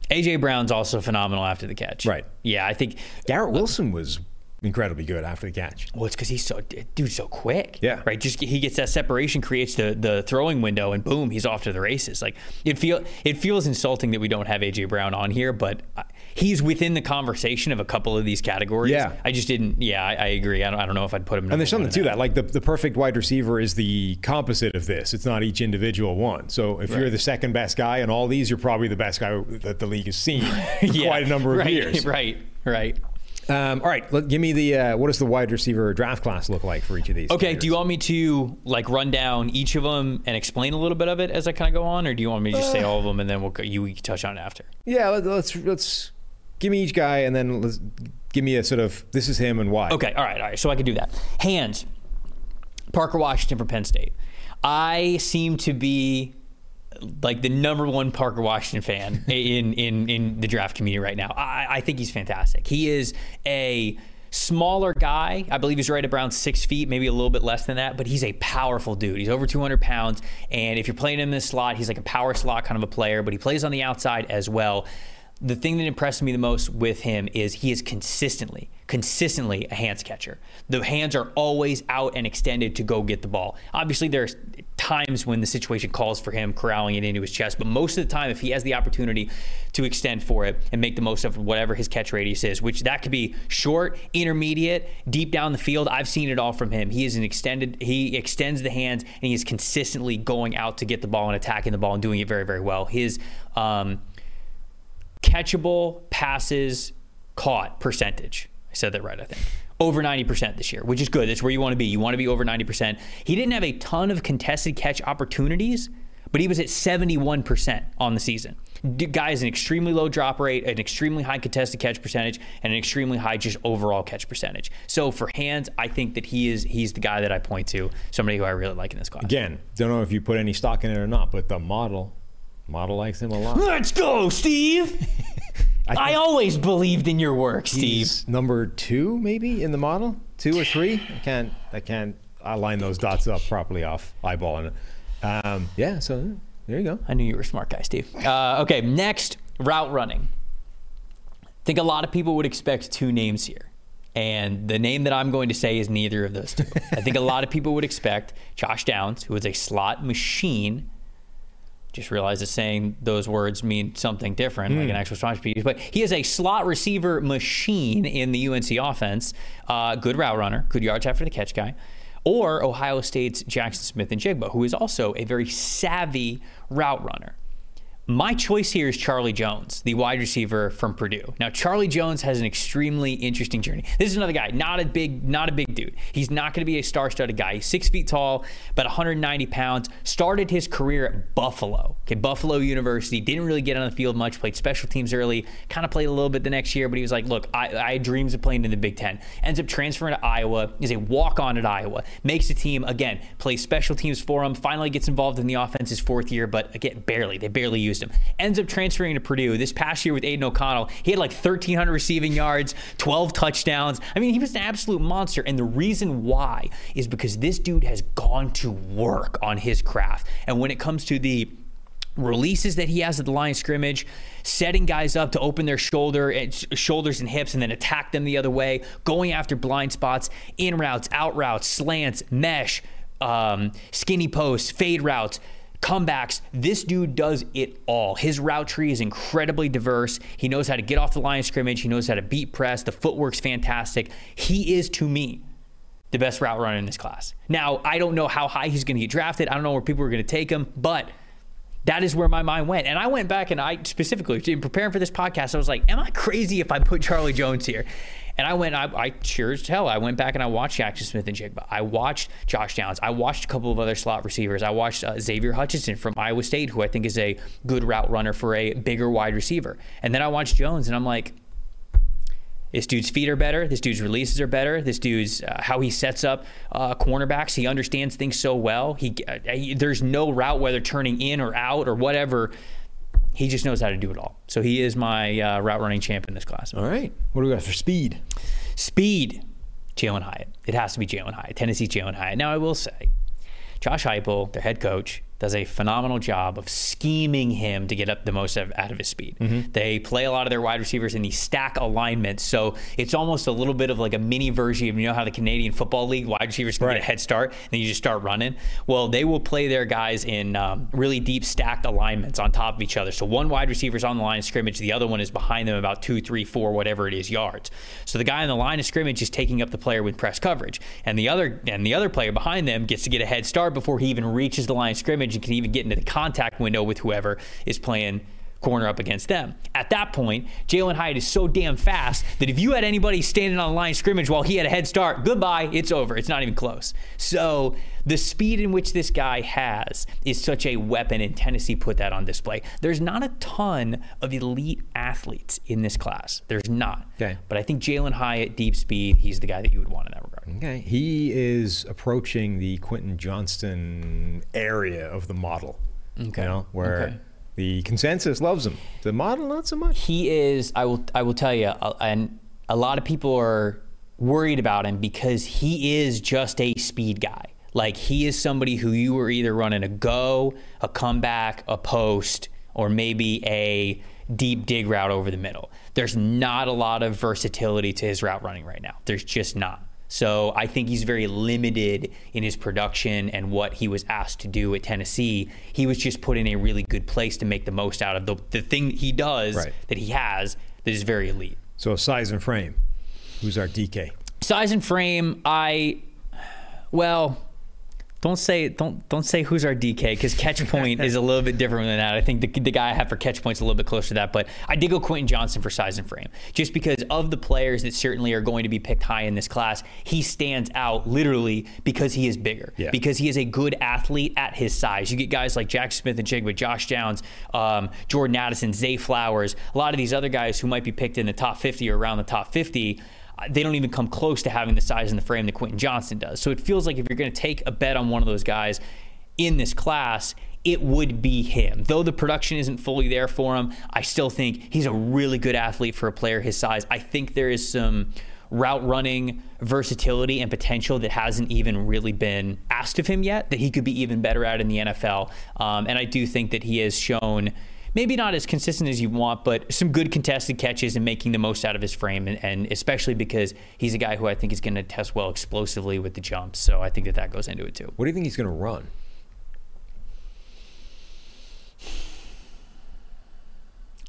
AJ Brown's also phenomenal after the catch. Right. Yeah, I think. Garrett Wilson was incredibly good after the catch. Well, it's because he's so dude so quick. Yeah. Right. Just he gets that separation, creates the the throwing window, and boom, he's off to the races. Like it feel it feels insulting that we don't have AJ Brown on here, but uh, he's within the conversation of a couple of these categories. Yeah. I just didn't. Yeah, I, I agree. I don't. I don't know if I'd put him. And there's something to that. Like the, the perfect wide receiver is the composite of this. It's not each individual one. So if you're the second best guy in all these, you're probably the best guy that the league has seen for quite a number of right, years. Right. Right. Um, all right, let, give me the uh, what does the wide receiver draft class look like for each of these? Okay, players? do you want me to like run down each of them and explain a little bit of it as I kind of go on, or do you want me to just say all of them and then we'll you we can touch on it after? Yeah, let, let's let's give me each guy and then let's give me a sort of this is him and why. Okay, all right, all right. So I can do that. Hands. Parker Washington for Penn State. I seem to be like the number one Parker Washington fan in in in the draft community right now. I, I think he's fantastic. He is a smaller guy. I believe he's right around six feet, maybe a little bit less than that, but he's a powerful dude. He's over 200 pounds. And if you're playing him in this slot, he's like a power slot kind of a player, but he plays on the outside as well. The thing that impressed me the most with him is he is consistently, consistently a hands catcher. The hands are always out and extended to go get the ball. Obviously, there's times when the situation calls for him corralling it into his chest, but most of the time, if he has the opportunity to extend for it and make the most of whatever his catch radius is, which that could be short, intermediate, deep down the field, I've seen it all from him. He is an extended, he extends the hands and he is consistently going out to get the ball and attacking the ball and doing it very, very well. His, um, catchable passes caught percentage. I said that right, I think. Over 90% this year, which is good. That's where you want to be. You want to be over 90%. He didn't have a ton of contested catch opportunities, but he was at 71% on the season. Guy is an extremely low drop rate, an extremely high contested catch percentage, and an extremely high just overall catch percentage. So for hands, I think that he is he's the guy that I point to, somebody who I really like in this class. Again, don't know if you put any stock in it or not, but the model model likes him a lot. Let's go, Steve. I, think always believed in your work, Steve. Number two, maybe in the model, two or three. I can't I can't I line those dots up properly off eyeballing it. Um, yeah, so there you go. I knew you were a smart guy, Steve. Uh, okay, next route running. I think a lot of people would expect two names here. And the name that I'm going to say is neither of those two. I think a lot of people would expect Josh Downs, who is a slot machine. Just realized that saying those words mean something different, like an actual slot machine. But he is a slot receiver machine in the UNC offense. Uh, good route runner, good yards after the catch guy. Or Ohio State's Jaxon Smith-Njigba, who is also a very savvy route runner. My choice here is Charlie Jones, the wide receiver from Purdue. Now, Charlie Jones has an extremely interesting journey. This is another guy, not a big, not a big dude. He's not going to be a star-studded guy. He's six feet tall, about 190 pounds. Started his career at Buffalo. Okay, Buffalo University. Didn't really get on the field much. Played special teams early. Kind of played a little bit the next year, but he was like, "Look, I, I had dreams of playing in the Big Ten." Ends up transferring to Iowa. Is a walk-on at Iowa. Makes the team again. Plays special teams for him. Finally gets involved in the offense his fourth year, but again, barely. They barely Ends up transferring to Purdue. This past year with Aidan O'Connell, he had like 1,300 receiving yards, 12 touchdowns. I mean, he was an absolute monster. And the reason why is because this dude has gone to work on his craft. And when it comes to the releases that he has at the line scrimmage, setting guys up to open their shoulder and sh- shoulders and hips and then attack them the other way, going after blind spots, in routes, out routes, slants, mesh, um, skinny posts, fade routes. Comebacks, this dude does it all. His route tree is incredibly diverse. He knows how to get off the line of scrimmage. He knows how to beat press. The footwork's fantastic. He is, to me, the best route runner in this class. Now, I don't know how high he's going to get drafted. I don't know where people are going to take him, but that is where my mind went. And I went back and I specifically, in preparing for this podcast, I was like, am I crazy if I put Charlie Jones here? And I went, I, I sure as hell, I went back and I watched Jaxon Smith-Njigba. I watched Josh Downs. I watched a couple of other slot receivers. I watched uh, Xavier Hutchinson from Iowa State, who I think is a good route runner for a bigger wide receiver. And then I watched Jones and I'm like, this dude's feet are better. This dude's releases are better. This dude's uh, how he sets up uh, cornerbacks. He understands things so well. He, uh, he there's no route whether turning in or out or whatever. He just knows how to do it all. So he is my uh, route running champ in this class. All right. What do we got for speed? Speed, Jalin Hyatt. It has to be Jalin Hyatt. Tennessee Jalin Hyatt. Now I will say, Josh Heupel, their head coach, does a phenomenal job of scheming him to get up the most out of his speed. They play a lot of their wide receivers in the stack alignment, so it's almost a little bit of like a mini version of you know how the Canadian Football League wide receivers can Right. get a head start, and then you just start running. Well, they will play their guys in um, really deep stacked alignments on top of each other. So one wide receiver is on the line of scrimmage, the other one is behind them about two, three, four, whatever it is yards. So the guy on the line of scrimmage is taking up the player with press coverage, and the other and the other player behind them gets to get a head start before he even reaches the line of scrimmage and can even get into the contact window with whoever is playing corner up against them. At that point, Jalin Hyatt is so damn fast that if you had anybody standing on the line scrimmage while he had a head start, goodbye, it's over. It's not even close. So the speed in which this guy has is such a weapon, and Tennessee put that on display. There's not a ton of elite athletes in this class. There's not. Okay. But I think Jalin Hyatt, deep speed, he's the guy that you would want in that regard. Okay. He is approaching the Quentin Johnston area of the model. Okay. You know, where Okay. the consensus loves him. The model, not so much. he is I will I will tell you and a lot of people are worried about him because he is just a speed guy. Like he is somebody who you are either running a go, a comeback, a post, or maybe a deep dig route over the middle. There's not a lot of versatility to his route running right now. There's just not. So I think he's very limited in his production and what he was asked to do at Tennessee. He was just put in a really good place to make the most out of the, the thing he does Right. that he has that is very elite. So size and frame. Who's our DK? Size and frame, I well, don't say don't don't say who's our DK because catch point is a little bit different than that. I think the, the guy I have for catch point's a little bit closer to that, but I did go Quentin Johnston for size and frame just because of the players that certainly are going to be picked high in this class. He stands out literally because he is bigger, Yeah. because he is a good athlete at his size. You get guys like Jack Smith-Njigba, Josh Downs, um, Jordan Addison, Zay Flowers, a lot of these other guys who might be picked in the top 50 or around the top 50 uh, they don't even come close to having the size and the frame that Quentin Johnston does. So it feels like if you're going to take a bet on one of those guys in this class, it would be him. Though the production isn't fully there for him, I still think he's a really good athlete for a player his size. I think there is some route running versatility and potential that hasn't even really been asked of him yet that he could be even better at in the NFL. Um, and I do think that he has shown maybe not as consistent as you want, but some good contested catches and making the most out of his frame, and, and especially because he's a guy who I think is going to test well explosively with the jumps. So I think that that goes into it too. What do you think he's going to run?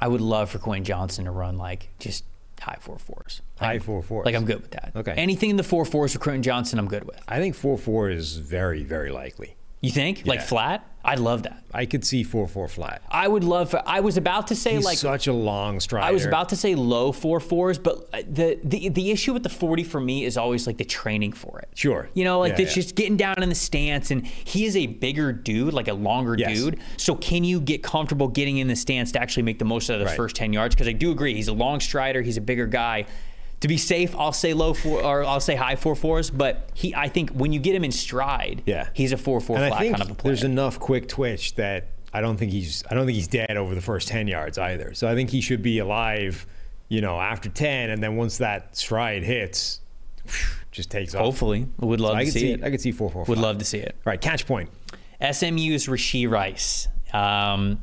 I would love for Quentin Johnston to run like just high four fours. High four fours. Like I'm good with that. Okay. Anything in the four fours for Quentin Johnston, I'm good with. I think four four is very very likely. You think like flat? I'd love that. I could see four four flat. I would love. For, I was about to say He's like such a long strider. I was about to say low four fours, but uh, the, the the issue with the 40 for me is always like the training for it. Sure. You know, like Yeah, it's yeah. just getting down in the stance, and he is a bigger dude, like a longer Yes. dude. So can you get comfortable getting in the stance to actually make the most out of the Right. first 10 yards? Because I do agree, he's a long strider, he's a bigger guy. To be safe, I'll say low four or I'll say high four fours, but he I think when you get him in stride, Yeah. he's a four four and flat kind of a player. there's enough quick twitch that I don't think he's I don't think he's dead over the first ten yards either. So I think he should be alive, you know, after ten, and then once that stride hits, just takes off. Hopefully, would love So I to could see, see it. it. I could see four four. Would flat. love to see it. All right, catch point. SMU's Rashee Rice. Um,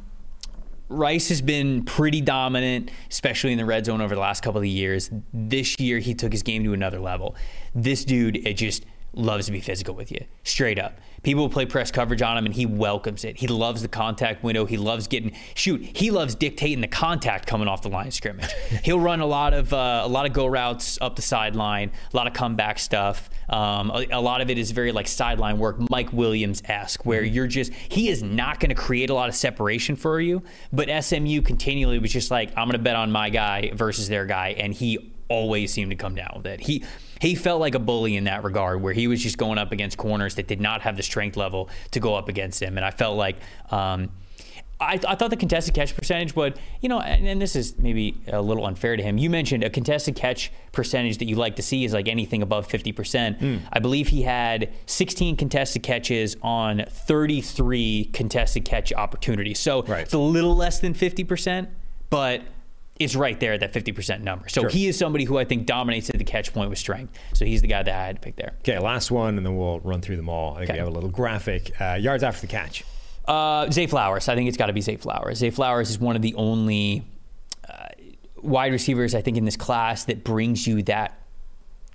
Rice has been pretty dominant, especially in the red zone over the last couple of years. This year, he took his game to another level. This dude, it just loves to be physical with you, straight up. People play press coverage on him, and he welcomes it. He loves the contact window. He loves getting shoot. He loves dictating the contact coming off the line of scrimmage. He'll run a lot of uh, a lot of go routes up the sideline, a lot of comeback stuff. Um, a, a lot of it is very like sideline work, Mike Williams esque, where you're just he is not going to create a lot of separation for you. But SMU continually was just like I'm going to bet on my guy versus their guy, and he always seemed to come down with it. He he felt like a bully in that regard, where he was just going up against corners that did not have the strength level to go up against him, and I felt like. Um, I, I thought the contested catch percentage would, you know, and, and this is maybe a little unfair to him. You mentioned a contested catch percentage that you like to see is like anything above 50%. Hmm. I believe he had 16 contested catches on 33 contested catch opportunities. So Right. it's a little less than 50%, but it's right there at that 50% number. So Sure. he is somebody who I think dominates at the catch point with strength. So he's the guy that I had to pick there. Okay, last one, and then we'll run through them all. I think Okay. we have a little graphic. Uh, yards after the catch. Uh, Zay Flowers. I think it's got to be Zay Flowers. Zay Flowers is one of the only uh, wide receivers I think in this class that brings you that.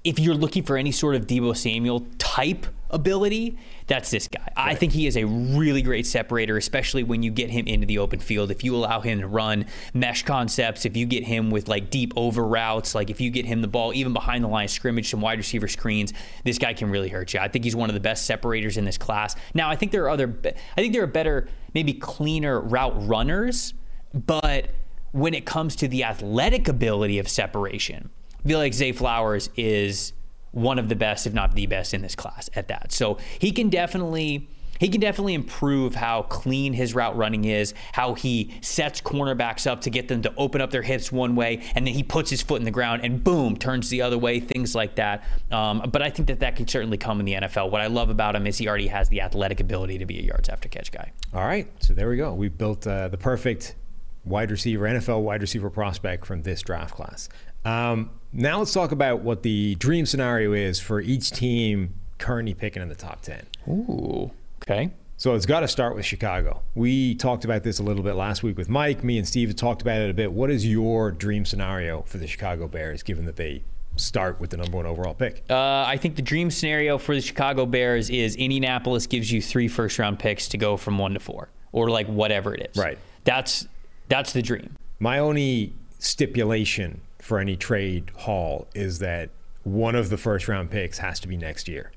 If you're looking for any sort of Deebo Samuel type ability, that's this guy. I think he is a really great separator, especially when you get him into the open field. If you allow him to run mesh concepts, if you get him with like deep over routes, like if you get him the ball even behind the line of scrimmage, some wide receiver screens, this guy can really hurt you. I think he's one of the best separators in this class. Now, I think there are other, I think there are better, maybe cleaner route runners But when it comes to the athletic ability of separation, I feel like Zay Flowers is one of the best, if not the best, in this class at that. So he can definitely he can definitely improve how clean his route running is, how he sets cornerbacks up to get them to open up their hips one way, and then he puts his foot in the ground and boom, turns the other way, things like that. Um, but I think that that can certainly come in the NFL. What I love about him is he already has the athletic ability to be a yards after catch guy. All right, so there we go. We built uh, the perfect wide receiver, NFL wide receiver prospect from this draft class. Um, now let's talk about what the dream scenario is for each team currently picking in the top 10. Ooh, okay. So it's got to start with Chicago. We talked about this a little bit last week with Mike. Me and Steve talked about it a bit. What is your dream scenario for the Chicago Bears, given that they start with the number one overall pick? Uh, I think the dream scenario for the Chicago Bears is Indianapolis gives you three first round picks to go from one to four, or like whatever it is. Right. That's that's the dream. My only stipulation for any trade haul is that one of the first round picks has to be next year.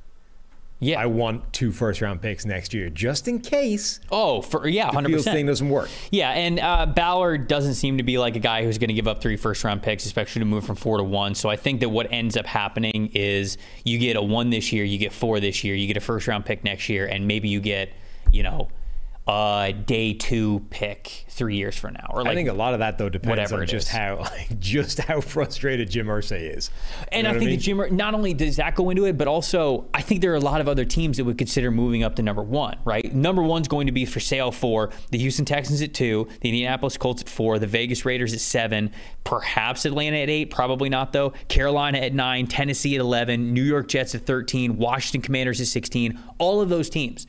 Yeah. I want two first round picks next year, just in case oh, for yeah, the hundred Fields thing doesn't work. Yeah, and uh, Ballard doesn't seem to be like a guy who's going to give up three first round picks, especially to move from four to one. So I think that what ends up happening is you get a one this year, you get four this year, you get a first round pick next year, and maybe you get, you know, a day two pick three years from now. Or like, I think a lot of that though depends on just is. how like, just how frustrated Jim Irsay is. You And I think mean? the Jim, not only does that go into it, but also I think there are a lot of other teams that would consider moving up to number one, right? Number one's going to be for sale for the Houston Texans at two, the Indianapolis Colts at four, the Vegas Raiders at seven, perhaps Atlanta at eight, probably not though, Carolina at nine, Tennessee at 11, New York Jets at 13, Washington Commanders at 16. All of those teams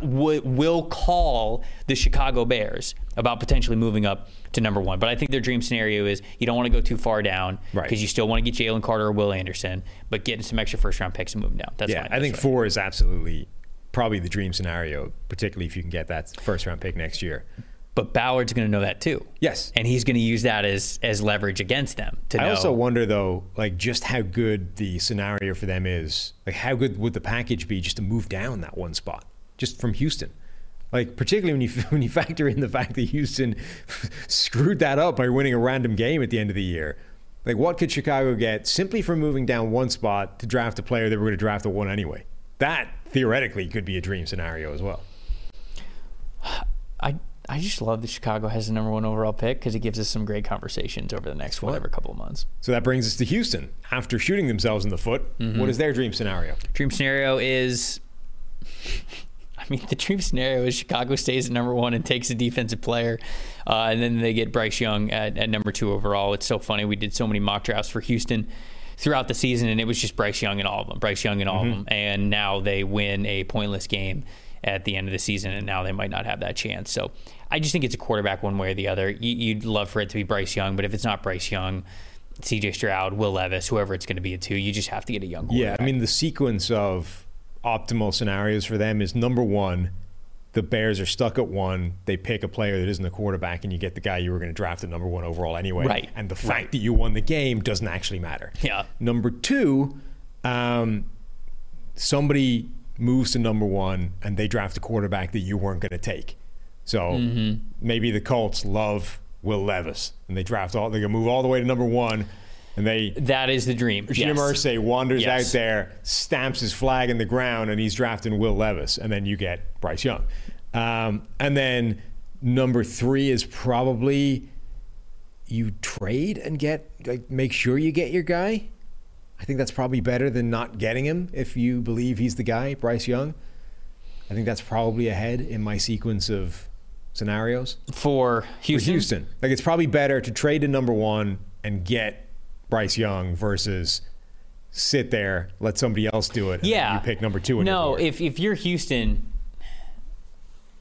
will call the Chicago Bears about potentially moving up to number one. But I think their dream scenario is you don't want to go too far down Right. because you still want to get Jalen Carter or Will Anderson, but getting some extra first round picks and moving down. That's yeah, fine. I think right. four is absolutely probably the dream scenario, particularly if you can get that first round pick next year. But Ballard's going to know that too. Yes. and he's going to use that as as leverage against them. To I know. also wonder though, like just how good the scenario for them is. Like how good would the package be just to move down that one spot, just from Houston? Like particularly when you when you factor in the fact that Houston screwed that up by winning a random game at the end of the year. Like what could Chicago get simply from moving down one spot to draft a player that were going to draft a one anyway? That theoretically could be a dream scenario as well. I I just love that Chicago has the number one overall pick because it gives us some great conversations over the next whatever couple of months. So that brings us to Houston. After shooting themselves in the foot, mm-hmm. what is their dream scenario? Dream scenario is. I mean, the dream scenario is Chicago stays at number one and takes a defensive player, uh, and then they get Bryce Young at, at number two overall. It's so funny. We did so many mock drafts for Houston throughout the season, and it was just Bryce Young and all of them. Bryce Young and all of them, and now they win a pointless game at the end of the season, and now they might not have that chance. So I just think it's a quarterback one way or the other. You, you'd love for it to be Bryce Young, but if it's not Bryce Young, C.J. Stroud, Will Levis, whoever it's going to be a two, you just have to get a young. One. Yeah. I mean the sequence of optimal scenarios for them is number one, the Bears are stuck at one. They pick a player that isn't a quarterback, and you get the guy you were going to draft at number one overall anyway. Right, And the fact right. that you won the game doesn't actually matter. Yeah. Number two, um, somebody moves to number one, and they draft a quarterback that you weren't going to take. So Mm-hmm. maybe the Colts love Will Levis, and they draft all. They can move all the way to number one, and they That is the dream. Jim yes. Irsay wanders Yes. out there, stamps his flag in the ground, and he's drafting Will Levis, and then you get Bryce Young. Um, and then number three is probably you trade and get like make sure you get your guy. I think that's probably better than not getting him if you believe he's the guy, Bryce Young. I think that's probably ahead in my sequence of scenarios for for Houston. Houston. Like it's probably better to trade to number one and get Bryce Young versus sit there, let somebody else do it. and Yeah, you pick number two. No, if if you're Houston,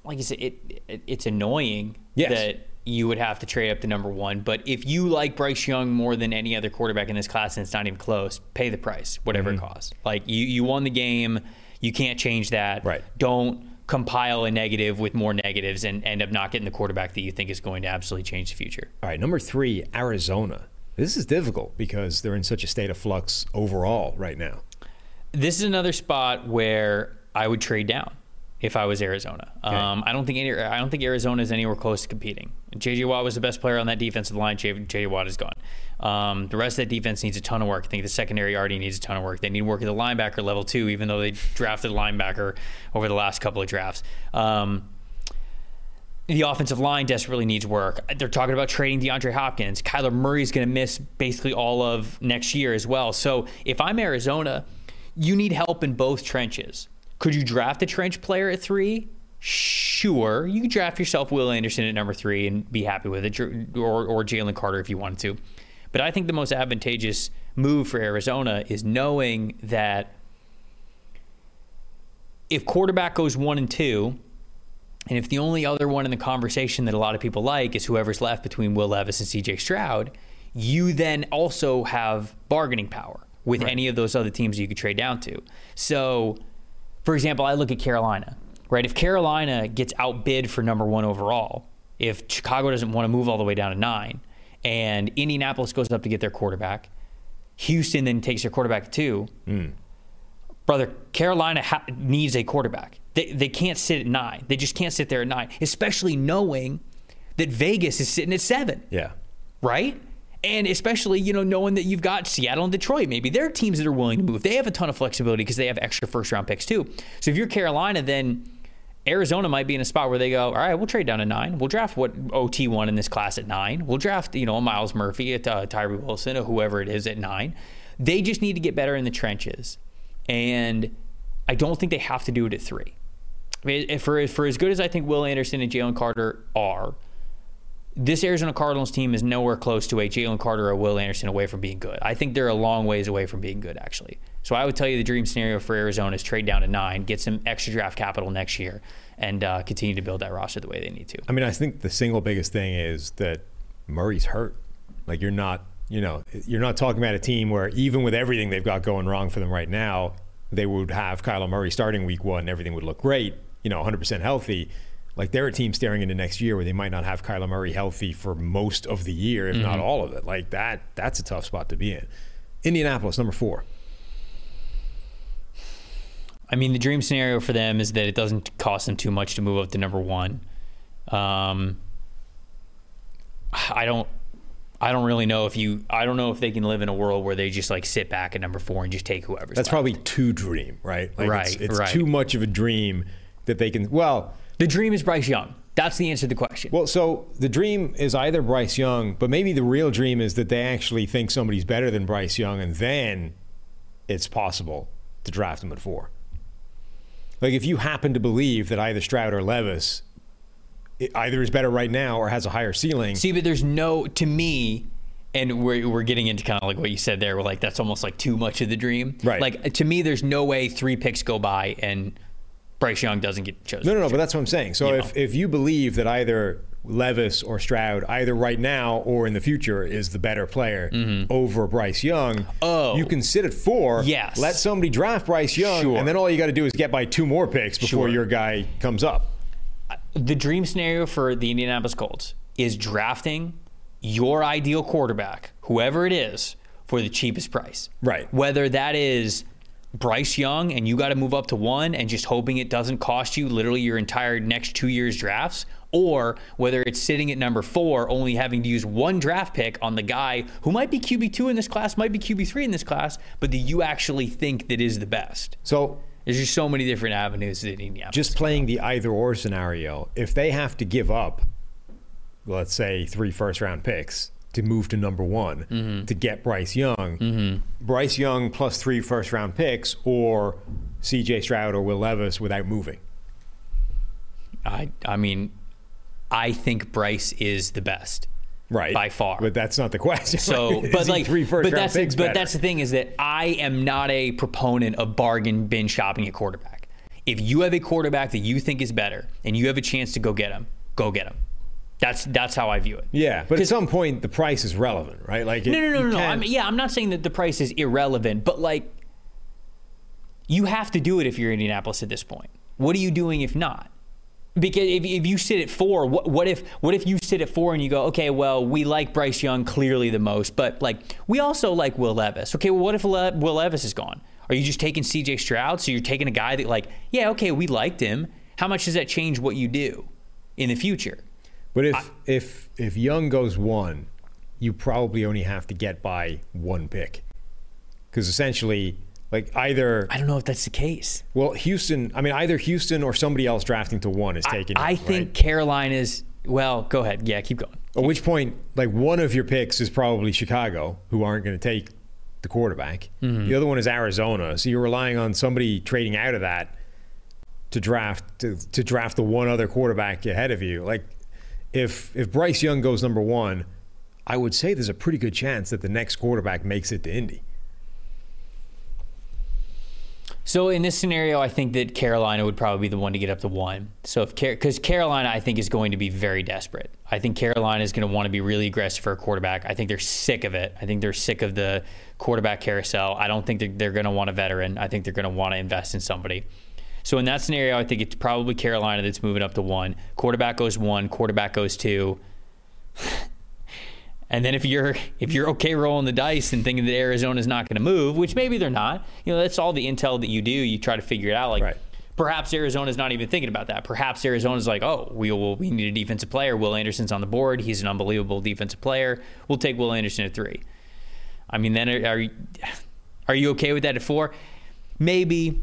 like I said, it, it it's annoying Yes. that you would have to trade up to number one. But if you like Bryce Young more than any other quarterback in this class, and it's not even close, pay the price, whatever Mm-hmm. it costs. Like you, you won the game, you can't change that. Right. Don't compile a negative with more negatives and end up not getting the quarterback that you think is going to absolutely change the future. all right, number three, Arizona. This is difficult because they're in such a state of flux overall right now. This is another spot where I would trade down. if I was Arizona. Um, I don't think any, I don't think Arizona is anywhere close to competing. JJ Watt was the best player on that defensive line. JJ Watt is gone. Um, the rest of that defense needs a ton of work. I think the secondary already needs a ton of work. They need work at the linebacker level too, even though they drafted a linebacker over the last couple of drafts. Um, the offensive line desperately needs work. They're talking about trading DeAndre Hopkins. Kyler Murray is going to miss basically all of next year as well. So if I'm Arizona, you need help in both trenches. Could you draft a trench player at three? Sure. You could draft yourself Will Anderson at number three and be happy with it, or, or Jalen Carter if you wanted to. But I think the most advantageous move for Arizona is knowing that if quarterback goes one and two, and if the only other one in the conversation that a lot of people like is whoever's left between Will Levis and CJ Stroud, you then also have bargaining power with right. any of those other teams you could trade down to. So, for example, I look at Carolina, right? If Carolina gets outbid for number one overall, if Chicago doesn't want to move all the way down to nine, and Indianapolis goes up to get their quarterback, Houston then takes their quarterback too. Mm. Brother, Carolina ha- needs a quarterback. They, they can't sit at nine. They just can't sit there at nine, especially knowing that Vegas is sitting at seven. Yeah. Right? And especially, you know, knowing that you've got Seattle and Detroit, maybe they're teams that are willing to move. They have a ton of flexibility because they have extra first round picks too. So if you're Carolina, then Arizona might be in a spot where they go, all right, we'll trade down to nine. We'll draft what OT one in this class at nine. We'll draft, you know, Myles Murphy, at uh, Tyree Wilson, or whoever it is at nine. They just need to get better in the trenches. And I don't think they have to do it at three. I mean, for, for as good as I think Will Anderson and Jalen Carter are, this Arizona Cardinals team is nowhere close to a Jalen Carter or Will Anderson away from being good. I think they're a long ways away from being good, actually. So I would tell you the dream scenario for Arizona is trade down to nine, get some extra draft capital next year, and uh, continue to build that roster the way they need to. I mean, I think the single biggest thing is that Murray's hurt. Like you're not, you know, you're not talking about a team where even with everything they've got going wrong for them right now, they would have Kyler Murray starting week one, everything would look great, you know, 100% healthy like they're a team staring into next year where they might not have Kyler Murray healthy for most of the year, if mm-hmm. not all of it. Like that, that's a tough spot to be in. Indianapolis, number four. I mean, the dream scenario for them is that it doesn't cost them too much to move up to number one. Um, I don't. I don't really know if you. I don't know if they can live in a world where they just like sit back at number four and just take whoever's. That's left. probably too dream, right? Like right. It's, it's right. too much of a dream that they can. Well, the dream is Bryce Young. That's the answer to the question. Well, so the dream is either Bryce Young, but maybe the real dream is that they actually think somebody's better than Bryce Young, and then it's possible to draft him at four. Like if you happen to believe that either Stroud or Levis either is better right now or has a higher ceiling. See, but there's no, to me, and we're, we're getting into kind of like what you said there. We're like, that's almost like too much of the dream. Right. Like, to me, there's no way three picks go by and Bryce Young doesn't get chosen. No, no, no. But that's what I'm saying. So you if, know. if you believe that either Levis or Stroud, either right now or in the future, is the better player mm-hmm. over Bryce Young, oh. you can sit at four. Yes. Let somebody draft Bryce Young, sure. and then all you got to do is get by two more picks before sure. your guy comes up. The dream scenario for the Indianapolis Colts is drafting your ideal quarterback, whoever it is, for the cheapest price. Right. Whether that is Bryce Young and you got to move up to one and just hoping it doesn't cost you literally your entire next two years drafts, or whether it's sitting at number four, only having to use one draft pick on the guy who might be QB2 in this class, might be QB3 in this class, but that you actually think that is the best. So there's just so many different avenues that Indianapolis. Just playing the either or scenario, if they have to give up, let's say three first round picks to move to number one mm-hmm. to get Bryce Young. Mm-hmm. Bryce Young plus three first round picks or CJ Stroud or Will Levis without moving. I I mean, I think Bryce is the best. Right. By far. But that's not the question. So but like three first but that's but better? that's the thing is that I am not a proponent of bargain bin shopping at quarterback. If you have a quarterback that you think is better and you have a chance to go get him, go get him. That's that's how I view it. Yeah, but at some point the price is relevant, right? Like it, no, no, no, no. no. I mean, yeah, I'm not saying that the price is irrelevant, but like you have to do it if you're Indianapolis at this point. What are you doing if not? Because if, if you sit at four, what, what if what if you sit at four and you go, okay, well, we like Bryce Young clearly the most, but like we also like Will Levis. Okay, well, what if Le- Will Levis is gone? Are you just taking C.J. Stroud? So you're taking a guy that like, yeah, okay, we liked him how much does that change what you do in the future? But if if if Young goes one, you probably only have to get by one pick, because essentially, like either I don't know if that's the case. well, Houston. I mean, either Houston or somebody else drafting to one is taking. I it, think right? Carolina's. Well, go ahead. Yeah, keep going. At which point, like one of your picks is probably Chicago, who aren't going to take the quarterback. Mm-hmm. The other one is Arizona, so you're relying on somebody trading out of that to draft to, to draft the one other quarterback ahead of you. Like if if Bryce Young goes number one, I would say there's a pretty good chance that the next quarterback makes it to Indy. So in this scenario, I think that Carolina would probably be the one to get up to one. So if because Carolina, I think is going to be very desperate. I think Carolina is going to want to be really aggressive for a quarterback. I think they're sick of it. I think they're sick of the quarterback carousel. I don't think they're, they're going to want a veteran. I think they're going to want to invest in somebody. So in that scenario, I think it's probably Carolina that's moving up to one. Quarterback goes one. Quarterback goes two. And then if you're if you're okay rolling the dice and thinking that Arizona's not going to move, which maybe they're not, you know that's all the intel that you do. You try to figure it out. Like Right. perhaps Arizona's not even thinking about that. Perhaps Arizona's like, oh, we will we need a defensive player. Will Anderson's on the board. He's an unbelievable defensive player. We'll take Will Anderson at three. I mean, then are, are you are you okay with that at four? Maybe.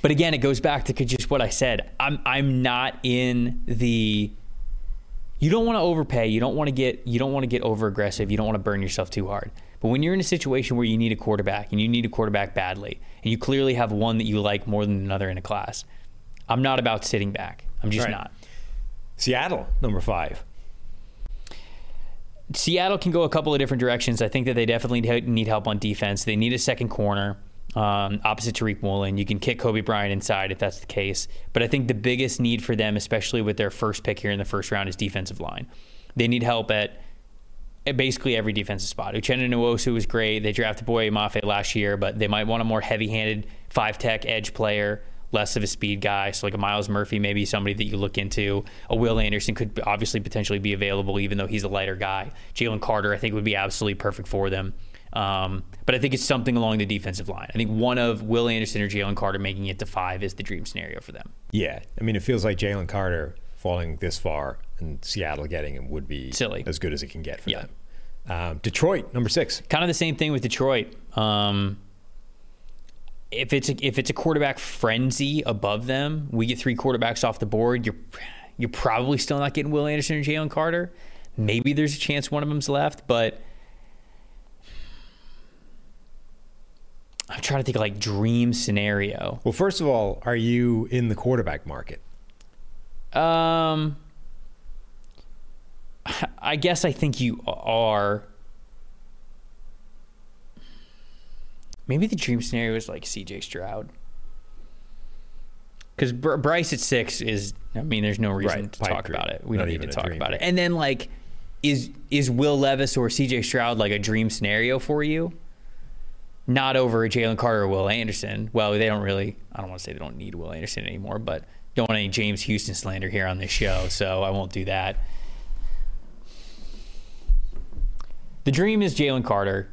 But again, it goes back to just what I said. I'm I'm not in the you don't want to overpay. You don't want to get you don't want to get over aggressive. You don't want to burn yourself too hard. But when you're in a situation where you need a quarterback and you need a quarterback badly, and you clearly have one that you like more than another in a class, I'm not about sitting back. I'm just Right. not. Seattle, number five. Seattle can go a couple of different directions. I think that they definitely need help on defense. They need a second corner um, opposite Tariq Woolen. You can kick Coby Bryant inside if that's the case. But I think the biggest need for them, especially with their first pick here in the first round, is defensive line. They need help at, at basically every defensive spot. Uchenna Nwosu was great. They drafted Boye Mafe last year, but they might want a more heavy-handed five-tech edge player less of a speed guy. So like a Myles Murphy, maybe somebody that you look into. A Will Anderson could obviously potentially be available, even though he's a lighter guy. Jalen Carter, I think, would be absolutely perfect for them. Um, but I think it's something along the defensive line. I think one of Will Anderson or Jalen Carter making it to five is the dream scenario for them. Yeah, I mean, it feels like Jalen Carter falling this far and Seattle getting him would be Silly. as good as it can get for Yeah. them. Um, Detroit, number six. Kind of the same thing with Detroit. Um, if it's a, if it's a quarterback frenzy above them, we get three quarterbacks off the board. You're you're probably still not getting Will Anderson or Jalen Carter. Maybe there's a chance one of them's left, but I'm trying to think of like dream scenario. Well, first of all, are you in the quarterback market? Um, I guess I think you are. Maybe the dream scenario is like CJ Stroud. Because Br- Bryce at six is, I mean, there's no reason Right, to talk dream. about it. We Not don't need to talk dream about it. And then, like, is is Will Levis or CJ Stroud like a dream scenario for you? Not over Jalen Carter or Will Anderson. Well, they don't really, I don't want to say they don't need Will Anderson anymore, but don't want any James Houston slander here on this show, so I won't do that. The dream is Jalen Carter.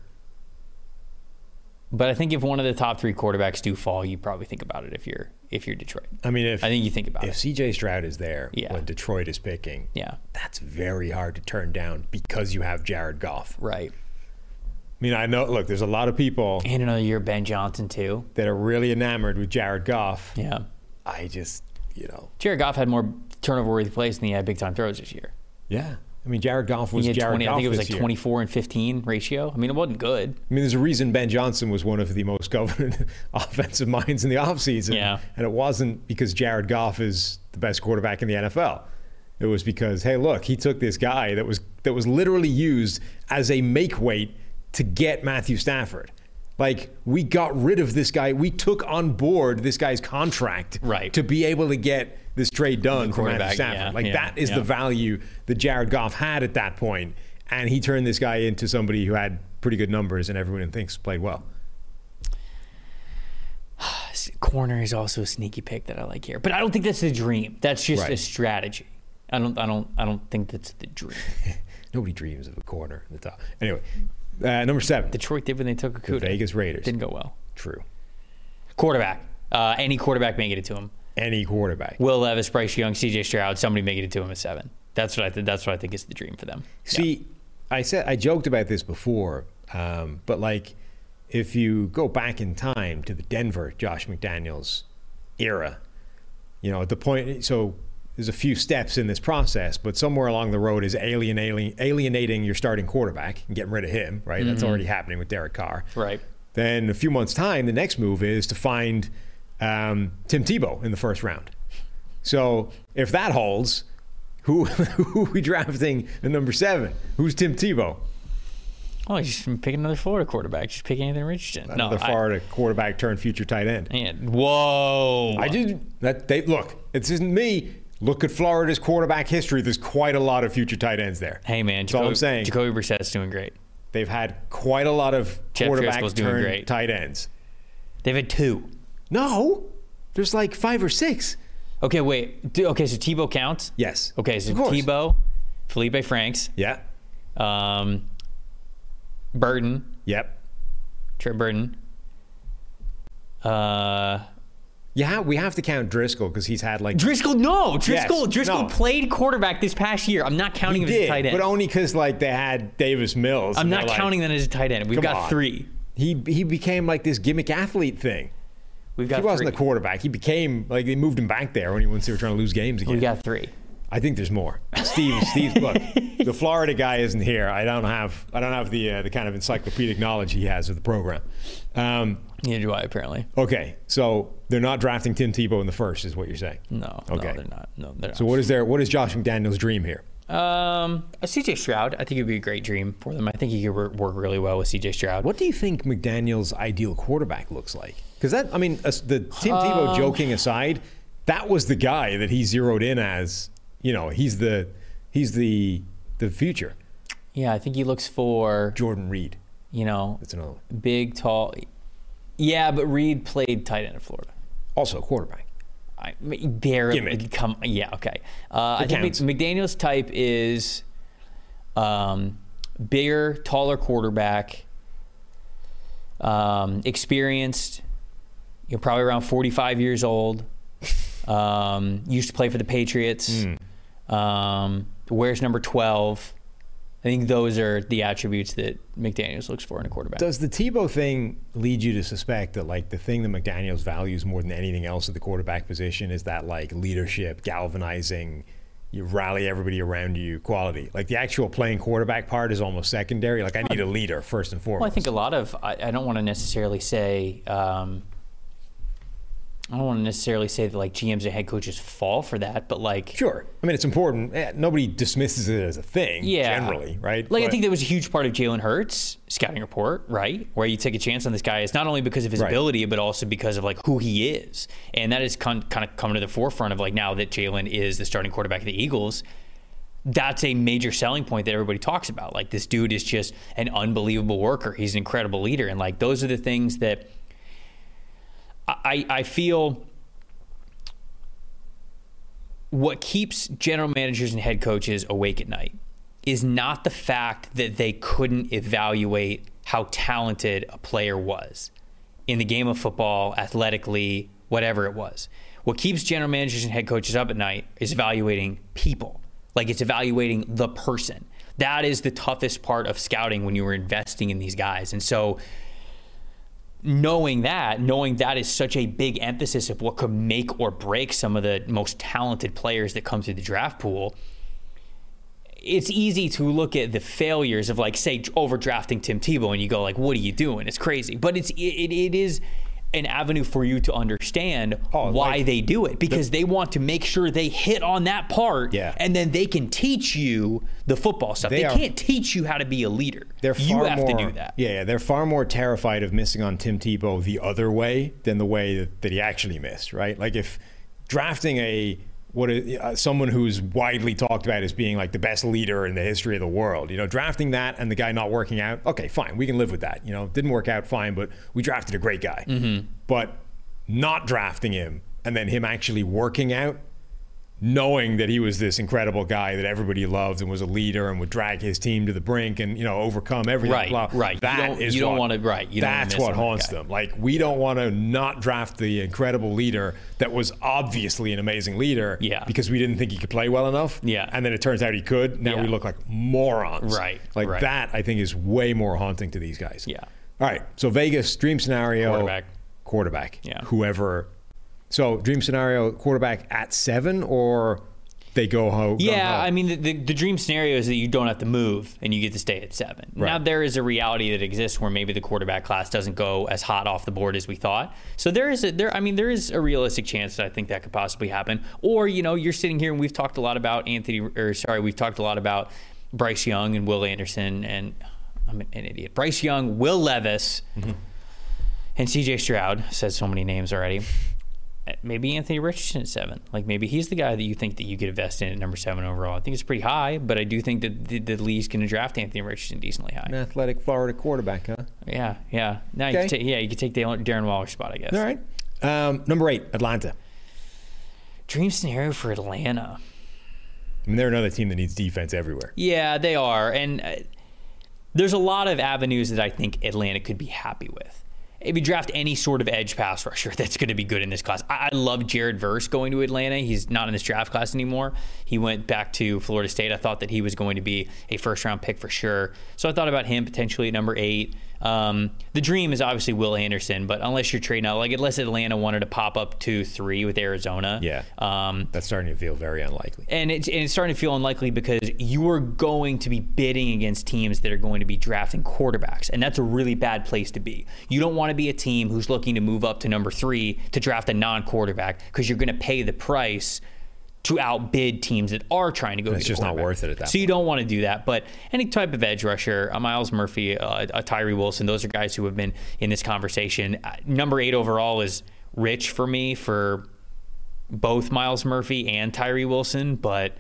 But I think if one of the top three quarterbacks do fall, you probably think about it if you're if you're Detroit. I mean, if I think you think about if it. If CJ Stroud is there Yeah. when Detroit is picking, Yeah. that's very hard to turn down because you have Jared Goff. Right. I mean, I know. Look, there's a lot of people And another year Ben Johnson too. that are really enamored with Jared Goff. Yeah. I just, you know, Jared Goff had more turnover worthy plays than he had big time throws this year. yeah. I mean, Jared Goff was Jared 20, Goff I think it was like year. 24 and 15 ratio. I mean, it wasn't good. I mean, there's a reason Ben Johnson was one of the most governed offensive minds in the offseason. Yeah. And it wasn't because Jared Goff is the best quarterback in the NFL. It was because, hey, look, he took this guy that was that was literally used as a make weight to get Matthew Stafford. Like we got rid of this guy. We took on board this guy's contract Right. to be able to get this trade done for Matthew Stafford. yeah, like yeah, that is yeah. the value that Jared Goff had at that point, and he turned this guy into somebody who had pretty good numbers, and everyone thinks played well. Corner is also a sneaky pick that I like here, but I don't think that's the dream. That's just a strategy. I don't. I don't. I don't think that's the dream. Nobody dreams of a corner at the top. Anyway, uh, number seven, Detroit did when they took a the Vegas Raiders. Didn't go well. True. Quarterback. Uh, any quarterback may get it to him. any quarterback. Will Levis, Bryce Young, C.J. Stroud, somebody making it to him at seven. That's what I think. That's what I think is the dream for them. See, I said I joked about this before, um, but like if you go back in time to the Denver Josh McDaniels era, you know, at the point, so there's a few steps in this process, but somewhere along the road is alienating alienating your starting quarterback and getting rid of him. Right, that's already happening with Derek Carr. Right. Then a few months time, the next move is to find um, Tim Tebow in the first round. So if that holds, who who are we drafting at number seven? Who's Tim Tebow? Oh, he's just pick another Florida quarterback. Just pick Anthony Richardson. Another no, I- Florida quarterback turned future tight end. Man, whoa. I did that. They look. This isn't me. Look at Florida's quarterback history. There's quite a lot of future tight ends there. Hey man, That's all I'm saying. Jacoby Brissett's doing great. They've had quite a lot of Jeff quarterback great. tight ends. They've had two. No, there's like five or six. Okay, wait. Okay, so Tebow counts. Yes. Okay, so. Tebow, Feleipe Franks, Yeah. um, Burton, Yep. Trent Burton. Uh, Yeah, we have to count Driskel because he's had like Driskel, no, Driskel, Yes, Driskel no. played quarterback this past year. I'm not counting he him as a tight end. but only because like they had Davis Mills. I'm not they're like- counting that as a tight end. We've got on. three. He he became like this gimmick athlete thing. We've got He wasn't three. the quarterback. He became like they moved him back there when he once they were trying to lose games again. We got three. I think there's more. Steve, Steve, look, the Florida guy isn't here. I don't have, I don't have the uh, the kind of encyclopedic knowledge he has of the program. Um, Neither do I, apparently. okay, so they're not drafting Tim Tebow in the first, is what you're saying? No, Okay. no, they're not. No, they're not. So what is their, what is Josh McDaniels' dream here? Um, a CJ Stroud, I think it'd be a great dream for them. I think he could work really well with CJ Stroud. What do you think McDaniels' ideal quarterback looks like? Because that, I mean, the Tim Tebow Um, joking aside, that was the guy that he zeroed in as. You know, he's the he's the the future. Yeah, I think he looks for Jordan Reed. you know That's another one. big, tall. Yeah, but Reed played tight end in Florida. Also a quarterback. I barely Gimmick. come. Yeah, okay. Uh, I It think McDaniels' type is um, bigger, taller quarterback, um, experienced. You're probably around 45 years old. Um, used to play for the Patriots. Um, wears number 12. I think those are the attributes that McDaniels looks for in a quarterback. Does the Tebow thing lead you to suspect that like the thing that McDaniels values more than anything else at the quarterback position is that like leadership, galvanizing, you rally everybody around you quality? Like the actual playing quarterback part is almost secondary. Like I need a leader first and foremost. Well, I think a lot of I, I don't want to necessarily say um, I don't want to necessarily say that like GMs and head coaches fall for that, but like Sure. I mean, it's important. Eh, Nobody dismisses it as a thing. yeah, Generally, right? Like I think that was a huge part of Jalen Hurts scouting report, right? Where you take a chance on this guy. It's not only because of his Right. ability, but also because of like who he is, and that is con- kind of coming to the forefront of like now that Jalen is the starting quarterback of the Eagles. That's a major selling point that everybody talks about. Like this dude is just an unbelievable worker. He's an incredible leader, and like those are the things that I, I feel what keeps general managers and head coaches awake at night is not the fact that they couldn't evaluate how talented a player was in the game of football, athletically, whatever it was. What keeps general managers and head coaches up at night is evaluating people. Like it's evaluating the person. That is the toughest part of scouting when you were investing in these guys. And so knowing that, knowing that is such a big emphasis of what could make or break some of the most talented players that come through the draft pool, it's easy to look at the failures of like say overdrafting Tim Tebow and you go like, what are you doing? It's crazy. But it's it, it is an avenue for you to understand Oh, why like- they do it because they want to make sure they hit on that part Yeah. and then they can teach you the football stuff. They They, are- can't teach you how to be a leader. They're you have more, to do that. Yeah, yeah, they're far more terrified of missing on Tim Tebow the other way than the way that, that he actually missed, right? Like if drafting a what is, uh, someone who's widely talked about as being like the best leader in the history of the world, you know, drafting that and the guy not working out, okay, fine, we can live with that. You know, didn't work out, fine, but we drafted a great guy. Mm-hmm. But not drafting him and then him actually working out knowing that he was this incredible guy that everybody loved and was a leader and would drag his team to the brink and you know overcome everything. Right, blah. right. You don't- is you don't what- wanna- right, you don't that's what haunts them. Like we don't want to not draft the incredible leader that was obviously an amazing leader. Yeah. Because we didn't think he could play well enough. Yeah. And then it turns out he could. Now Yeah. we look like morons. Right, Like right. that, I think, is way more haunting to these guys. Yeah. All right. So Vegas dream scenario. Quarterback. Quarterback. Yeah. Whoever. So dream scenario quarterback at seven or they go home. Yeah, I mean, the, the, the dream scenario is that you don't have to move and you get to stay at seven. Now, there is a reality that exists where maybe the quarterback class doesn't go as hot off the board as we thought. So there is a there. I mean, there is a realistic chance that I think that could possibly happen. Or you know, you're sitting here and we've talked a lot about Anthony, or sorry, we've talked a lot about Bryce Young and Will Anderson, and I'm an, an idiot. Bryce Young, Will Levis, mm-hmm. and C.J. Stroud said so many names already. Maybe Anthony Richardson at seven. Like maybe he's the guy that you think that you could invest in at number seven overall. I think it's pretty high, but I do think that the, the league's going to draft Anthony Richardson decently high. An athletic Florida quarterback, huh? Yeah, yeah. Now you can take, yeah, you can take Darren Darren Waller's spot, I guess. All right. Um, number eight, Atlanta. Dream scenario for Atlanta. I mean, they're another team that needs defense everywhere. Yeah, they are, and uh, there's a lot of avenues that I think Atlanta could be happy with. If you draft any sort of edge pass rusher, that's going to be good in this class. I, I love Jared Verse going to Atlanta. He's not in this draft class anymore. He went back to Florida State. I thought that he was going to be a first round pick for sure. So I thought about him potentially at number eight. Um, the dream is obviously Will Anderson, but unless you're trading out, like unless Atlanta wanted to pop up to three with Arizona, Yeah. um, That's starting to feel very unlikely. and it's, and it's starting to feel unlikely because you are going to be bidding against teams that are going to be drafting quarterbacks. And that's a really bad place to be. You don't want to be a team who's looking to move up to number three to draft a non quarterback because you're going to pay the price to outbid teams that are trying to go. It's a just not worth it at that So you don't want to do that. But any type of edge rusher, a Myles Murphy, uh, a Tyree Wilson, those are guys who have been in this conversation. Uh, number eight overall is rich for me for both Myles Murphy and Tyree Wilson, but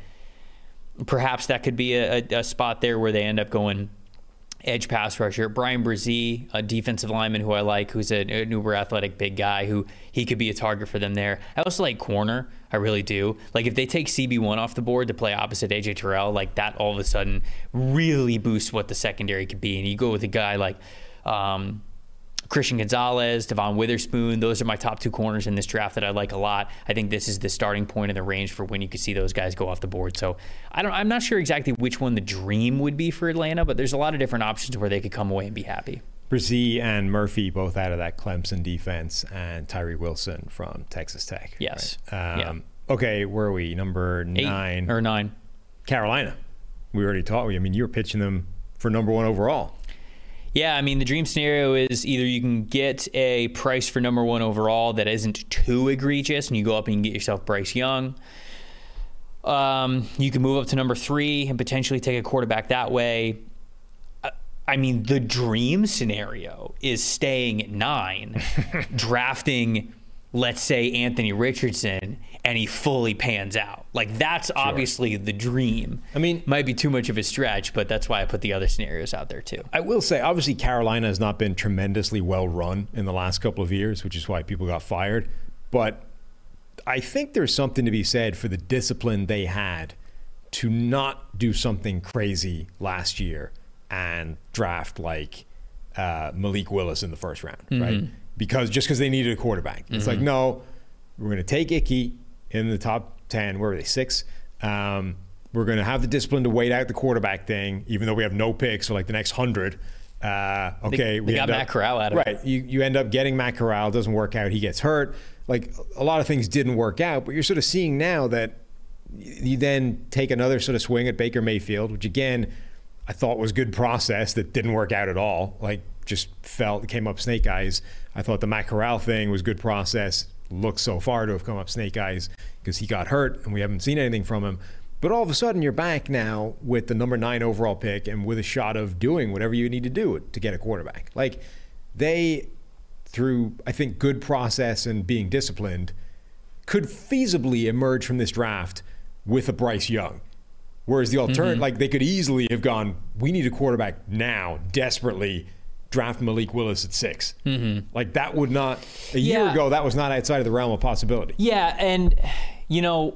perhaps that could be a, a, a spot there where they end up going edge pass rusher. Bryan Bresee, a defensive lineman who I like, who's a, an uber athletic big guy who he could be a target for them there. I also like corner. I really do. Like if they take CB1 off the board to play opposite AJ Terrell, like that all of a sudden really boosts what the secondary could be. And you go with a guy like um, Christian Gonzalez, Devon Witherspoon. Those are my top two corners in this draft that I like a lot. I think this is the starting point in the range for when you could see those guys go off the board. So I don't. I'm not sure exactly which one the dream would be for Atlanta, but there's a lot of different options where they could come away and be happy. Bresee and Murphy both out of that Clemson defense, and Tyree Wilson from Texas Tech. Yes. right? Yeah. Um, Okay, where are we? Number Eight nine. or nine. Carolina. We already talked. I mean, you were pitching them for number one overall. Yeah, I mean, the dream scenario is either you can get a price for number one overall that isn't too egregious, and you go up and you get yourself Bryce Young. Um, you can move up to number three and potentially take a quarterback that way. I- I mean, the dream scenario is staying at nine, drafting, let's say, Anthony Richardson, and he fully pans out. Like, that's obviously the dream. I mean- might be too much of a stretch, but that's why I put the other scenarios out there too. I will say, obviously, Carolina has not been tremendously well run in the last couple of years, which is why people got fired. But I think there's something to be said for the discipline they had to not do something crazy last year and draft like uh, Malik Willis in the first round, right? Because just because they needed a quarterback, it's like no, we're going to take Ickey in the top ten. Where are they? Six. Um, we're going to have the discipline to wait out the quarterback thing, even though we have no picks for like the next hundred. Uh, okay, they we got up- Matt Corral out of it. right. You you end up getting Matt Corral, doesn't work out, he gets hurt. Like a lot of things didn't work out, but you're sort of seeing now that you then take another sort of swing at Baker Mayfield, which again I thought was good process that didn't work out at all. Like just felt came up snake eyes. I thought the Matt Corral thing was good process. Looks so far to have come up snake eyes because he got hurt and we haven't seen anything from him. But all of a sudden you're back now with the number nine overall pick and with a shot of doing whatever you need to do to get a quarterback. Like they through I think good process and being disciplined could feasibly emerge from this draft with a Bryce Young. Whereas the mm-hmm. alternative, like they could easily have gone, we need a quarterback now, desperately draft Malik Willis at 6 Mm-hmm. Like that would not, a year Yeah. ago, that was not outside of the realm of possibility. Yeah, and you know,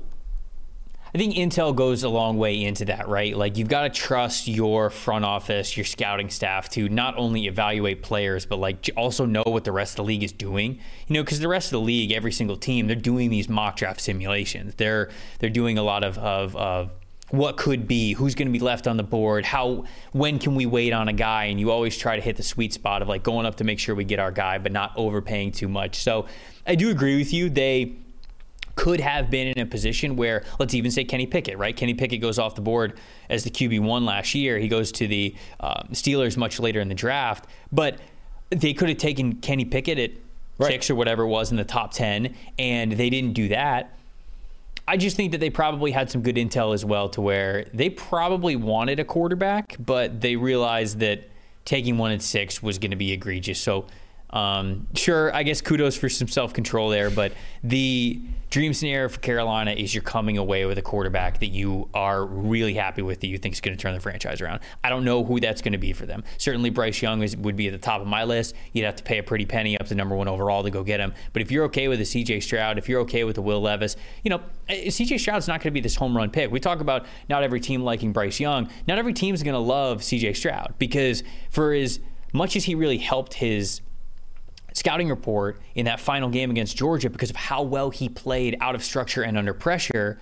I think intel goes a long way into that, right? Like you've got to trust your front office, your scouting staff to not only evaluate players, but like also know what the rest of the league is doing. You know, because the rest of the league, every single team, they're doing these mock draft simulations. They're they're doing a lot of of, of what could be, who's going to be left on the board, how when can we wait on a guy, and you always try to hit the sweet spot of like going up to make sure we get our guy, but not overpaying too much. So I do agree with you. They could have been in a position where, let's even say Kenny Pickett, right? Kenny Pickett goes off the board as the QB1 last year. He goes to the um, Steelers much later in the draft, but they could have taken Kenny Pickett at Right. six or whatever it was in the top 10, and they didn't do that. I just think that they probably had some good intel as well to where they probably wanted a quarterback, but they realized that taking one at six was going to be egregious. So, um, sure, I guess kudos for some self control there, but the dream scenario for Carolina is you're coming away with a quarterback that you are really happy with that you think is going to turn the franchise around. I don't know who that's going to be for them. Certainly, Bryce Young is, would be at the top of my list. You'd have to pay a pretty penny up to number one overall to go get him. But if you're okay with a CJ Stroud, if you're okay with the Will Levis, you know, eh, CJ Stroud's not going to be this home run pick. We talk about not every team liking Bryce Young. Not every team's going to love CJ Stroud because for as much as he really helped his scouting report in that final game against Georgia because of how well he played out of structure and under pressure.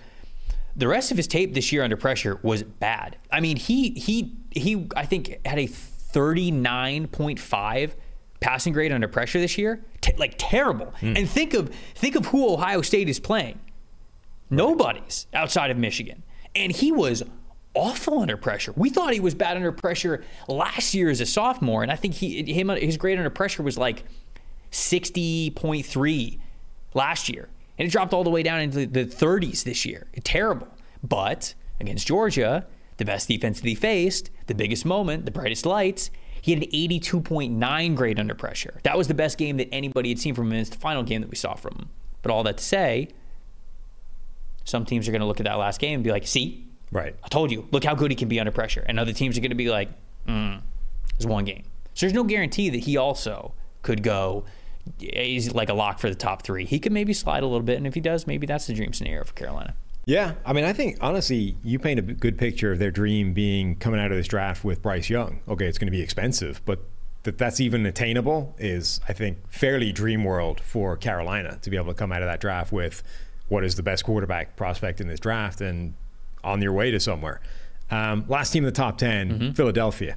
The rest of his tape this year under pressure was bad. I mean, he he he I think had a 39.5 passing grade under pressure this year. T- like terrible. Hmm. And think of think of who Ohio State is playing. Nobody's outside of Michigan. And he was awful under pressure. We thought he was bad under pressure last year as a sophomore, and I think he him his grade under pressure was like 60.3 last year. And it dropped all the way down into the 30s this year. Terrible. But against Georgia, the best defense that he faced, the biggest moment, the brightest lights, he had an 82.9 grade under pressure. That was the best game that anybody had seen from him. and It's the final game that we saw from him. But all that to say, some teams are going to look at that last game and be like, see, Right. I told you, look how good he can be under pressure. And other teams are going to be like, mm, it's one game. So there's no guarantee that he also could go. He's like a lock for the top three. He could maybe slide a little bit, and if he does, maybe that's the dream scenario for Carolina. Yeah, I mean, I think honestly, you paint a good picture of their dream being coming out of this draft with Bryce Young. Okay, it's going to be expensive, but that that's even attainable is, I think, fairly dream world for Carolina to be able to come out of that draft with what is the best quarterback prospect in this draft and on your way to somewhere. Um, last team in the top 10, Philadelphia.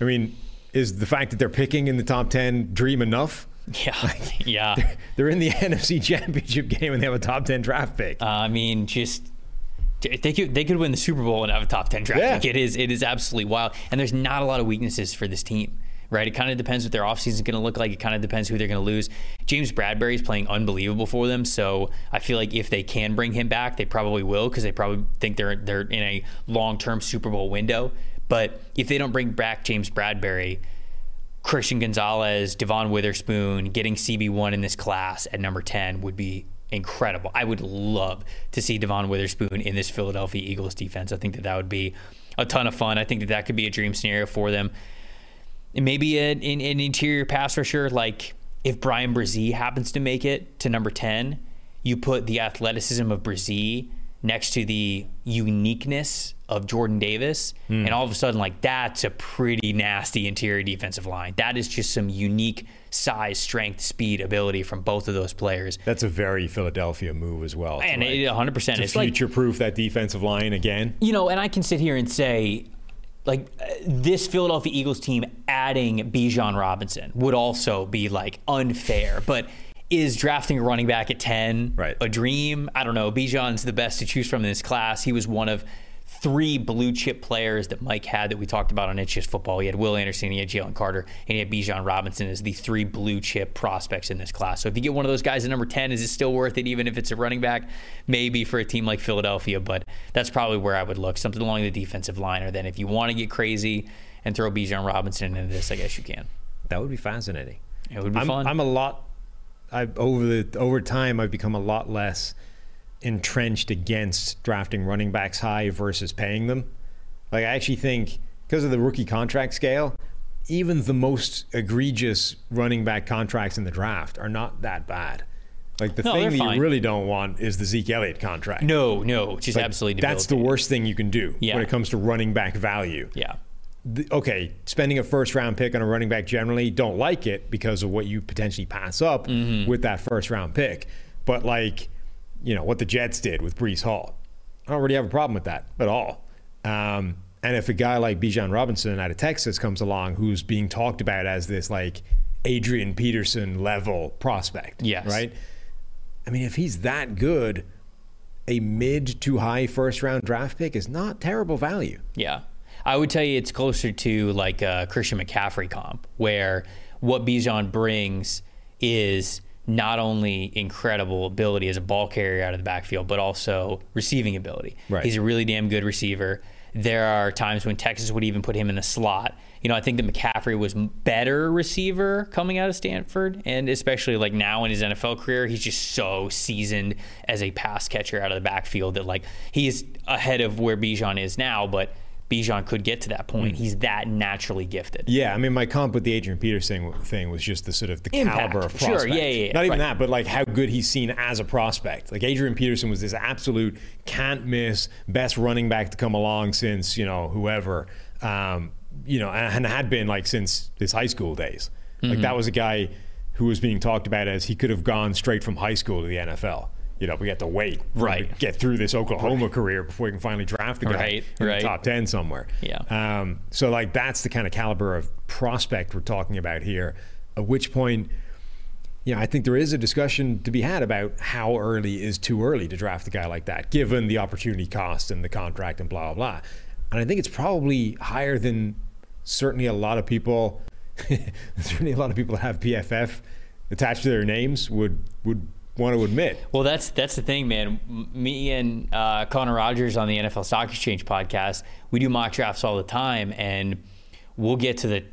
I mean, is the fact that they're picking in the top 10 dream enough? Yeah, yeah. They're in the NFC Championship game and they have a top 10 draft pick. Uh, I mean, just they could they could win the Super Bowl and have a top ten draft Yeah. pick. It is it is absolutely wild, and there's not a lot of weaknesses for this team. Right, it kind of depends what their offseason is going to look like. It kind of depends who they're going to lose. James Bradberry is playing unbelievable for them, so I feel like if they can bring him back, they probably will because they probably think they're they're in a long term Super Bowl window. But if they don't bring back James Bradberry, Christian Gonzalez, Devon Witherspoon, getting CB1 in this class at number 10 would be incredible. I would love to see Devon Witherspoon in this Philadelphia Eagles defense. I think that that would be a ton of fun. I think that that could be a dream scenario for them. And maybe an, an, an interior pass rusher, like if Bryan Bresee happens to make it to number 10, you put the athleticism of Bresee next to the uniqueness of Jordan Davis, hmm. and all of a sudden, like that's a pretty nasty interior defensive line. That is just some unique size, strength, speed, ability from both of those players. That's a very Philadelphia move as well. And like, it, 100%. to It's future proof that defensive line again. you know, and I can sit here and say, like, this Philadelphia Eagles team adding Bijan Robinson would also be like unfair. But is drafting a running back at 10 Right. a dream? I don't know. Bijan's the best to choose from in this class. He was one of three blue chip players that Mike had that we talked about on It's Just Football. He had Will Anderson, he had Jalen Carter, and he had Bijan Robinson as the three blue chip prospects in this class. So if you get one of those guys at number 10, is it still worth it, even if it's a running back? Maybe for a team like Philadelphia, but that's probably where I would look. Something along the defensive line, or then if you want to get crazy and throw Bijan Robinson into this, I guess you can. That would be fascinating. It would be I'm, fun. I'm a lot. I over the over time, I've become a lot less entrenched against drafting running backs high versus paying them. Like I actually think because of the rookie contract scale, even the most egregious running back contracts in the draft are not that bad. Like the No, thing that fine. you really don't want is the Zeke Elliott contract. No, no, just Like, absolutely. That's the worst thing you can do Yeah. when it comes to running back value. Yeah. Okay, spending a first round pick on a running back generally don't like it because of what you potentially pass up Mm-hmm. with that first round pick. But like, you know, what the Jets did with Breece Hall, I don't really have a problem with that at all. Um, and if a guy like Bijan Robinson out of Texas comes along who's being talked about as this like Adrian Peterson level prospect, Yes. right? I mean, if he's that good, a mid to high first round draft pick is not terrible value. Yeah. I would tell you it's closer to like a Christian McCaffrey comp, where what Bijan brings is not only incredible ability as a ball carrier out of the backfield, but also receiving ability. Right. He's a really damn good receiver. There are times when Texas would even put him in the slot. You know, I think that McCaffrey was better receiver coming out of Stanford, and especially like now in his NFL career, he's just so seasoned as a pass catcher out of the backfield that like he's ahead of where Bijan is now, but Bijan could get to that point. He's that naturally gifted. Yeah, I mean, my comp with the Adrian Peterson thing was just the sort of the Impact. caliber of Sure, prospect. yeah, yeah, yeah, Not even right. that, but like how good he's seen as a prospect. Like Adrian Peterson was this absolute can't miss best running back to come along since you know whoever, um, you know, and had been like since his high school days. Mm-hmm. Like that was a guy who was being talked about as he could have gone straight from high school to the NFL. You know, we have to wait Right. to get through this Oklahoma career before we can finally draft the guy Right, in right. the top 10 somewhere. Yeah. Um, so, like, that's the kind of caliber of prospect we're talking about here. At which point, you know, I think there is a discussion to be had about how early is too early to draft a guy like that, given the opportunity cost and the contract and blah, blah, blah. And I think it's probably higher than certainly a lot of people, certainly a lot of people that have PFF attached to their names would would want to admit. Well, that's that's the thing, man. Me and uh, Connor Rogers on the NFL Stock Exchange podcast, we do mock drafts all the time, and we'll get to the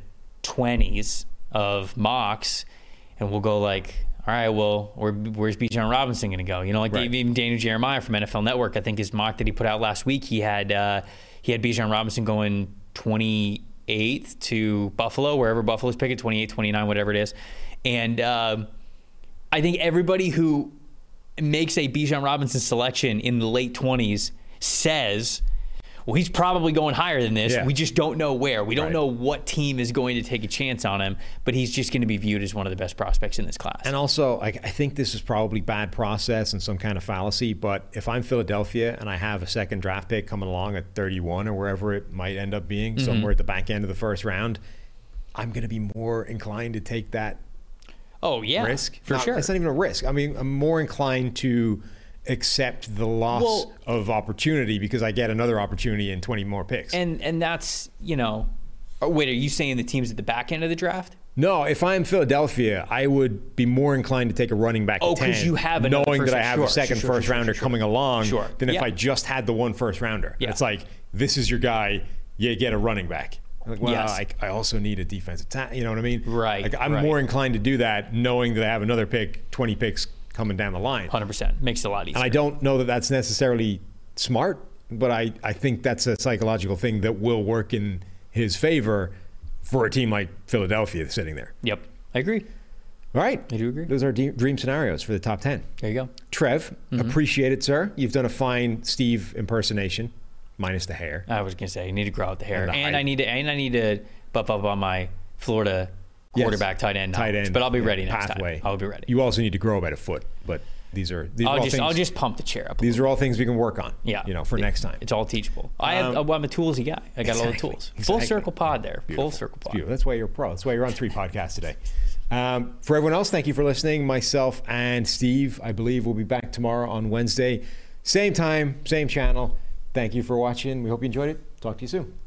twenties of mocks, and we'll go like, all right, well, where, where's Bijan Robinson going to go? You know, like Right. even Daniel Jeremiah from NFL Network, I think his mock that he put out last week, he had uh, he had Bijan Robinson going 28th to Buffalo, wherever Buffalo's picking, 28, 29, whatever it is, and. Um, I think everybody who makes a Bijan Robinson selection in the late 20s says, well, he's probably going higher than this. Yeah. We just don't know where. We don't Right. know what team is going to take a chance on him, but he's just going to be viewed as one of the best prospects in this class. And also, I, I think this is probably bad process and some kind of fallacy. But if I'm Philadelphia and I have a second draft pick coming along at 31 or wherever it might end up being, Mm-hmm. somewhere at the back end of the first round, I'm going to be more inclined to take that oh, yeah. risk. For Not- sure. It's not even a risk. I mean, I'm more inclined to accept the loss Well- of opportunity because I get another opportunity in 20 more picks. and, and that's, you know, oh, wait, are you saying the teams at the back end of the draft? No, if I'm Philadelphia, I would be more inclined to take a running back. Oh, at 'cause 10, you have another knowing that I have sure, a second sure, first sure, rounder coming along than if I just had the one first rounder. Yeah. It's like this is your guy. You get a running back. I'm Like, well, Yes. I, I also need a defensive tackle. You know what I mean? Right, Like, I'm right. more inclined to do that, knowing that I have another pick, 20 picks coming down the line. 100%. Makes it a lot easier. And I don't know that that's necessarily smart, but I, I think that's a psychological thing that will work in his favor for a team like Philadelphia sitting there. Yep. I agree. All right. I do agree. Those are de- dream scenarios for the top 10. There you go. Trev, Mm-hmm. appreciate it, sir. You've done a fine Steve impersonation, minus the hair. I was gonna say, I need to grow out the hair, And and, I need to, and I need to buff up on my Florida quarterback, tight end, Tight end. But I'll be yeah, ready next pathway. time. I'll be ready. You also need to grow about a foot, but these are these I'll all just, things, I'll just pump the chair up. these are all things we can work on. yeah, You know, for next time. It's all teachable. I have, Um, I'm a toolsy guy. I got all the Exactly, tools. Full exactly. circle pod there. Full circle pod. That's why you're a pro. That's why you're on three podcasts today. Um, for everyone else, thank you for listening. Myself and Steve, I believe, will be back tomorrow on Wednesday. Same time, same channel. Thank you for watching. We hope you enjoyed it. Talk to you soon.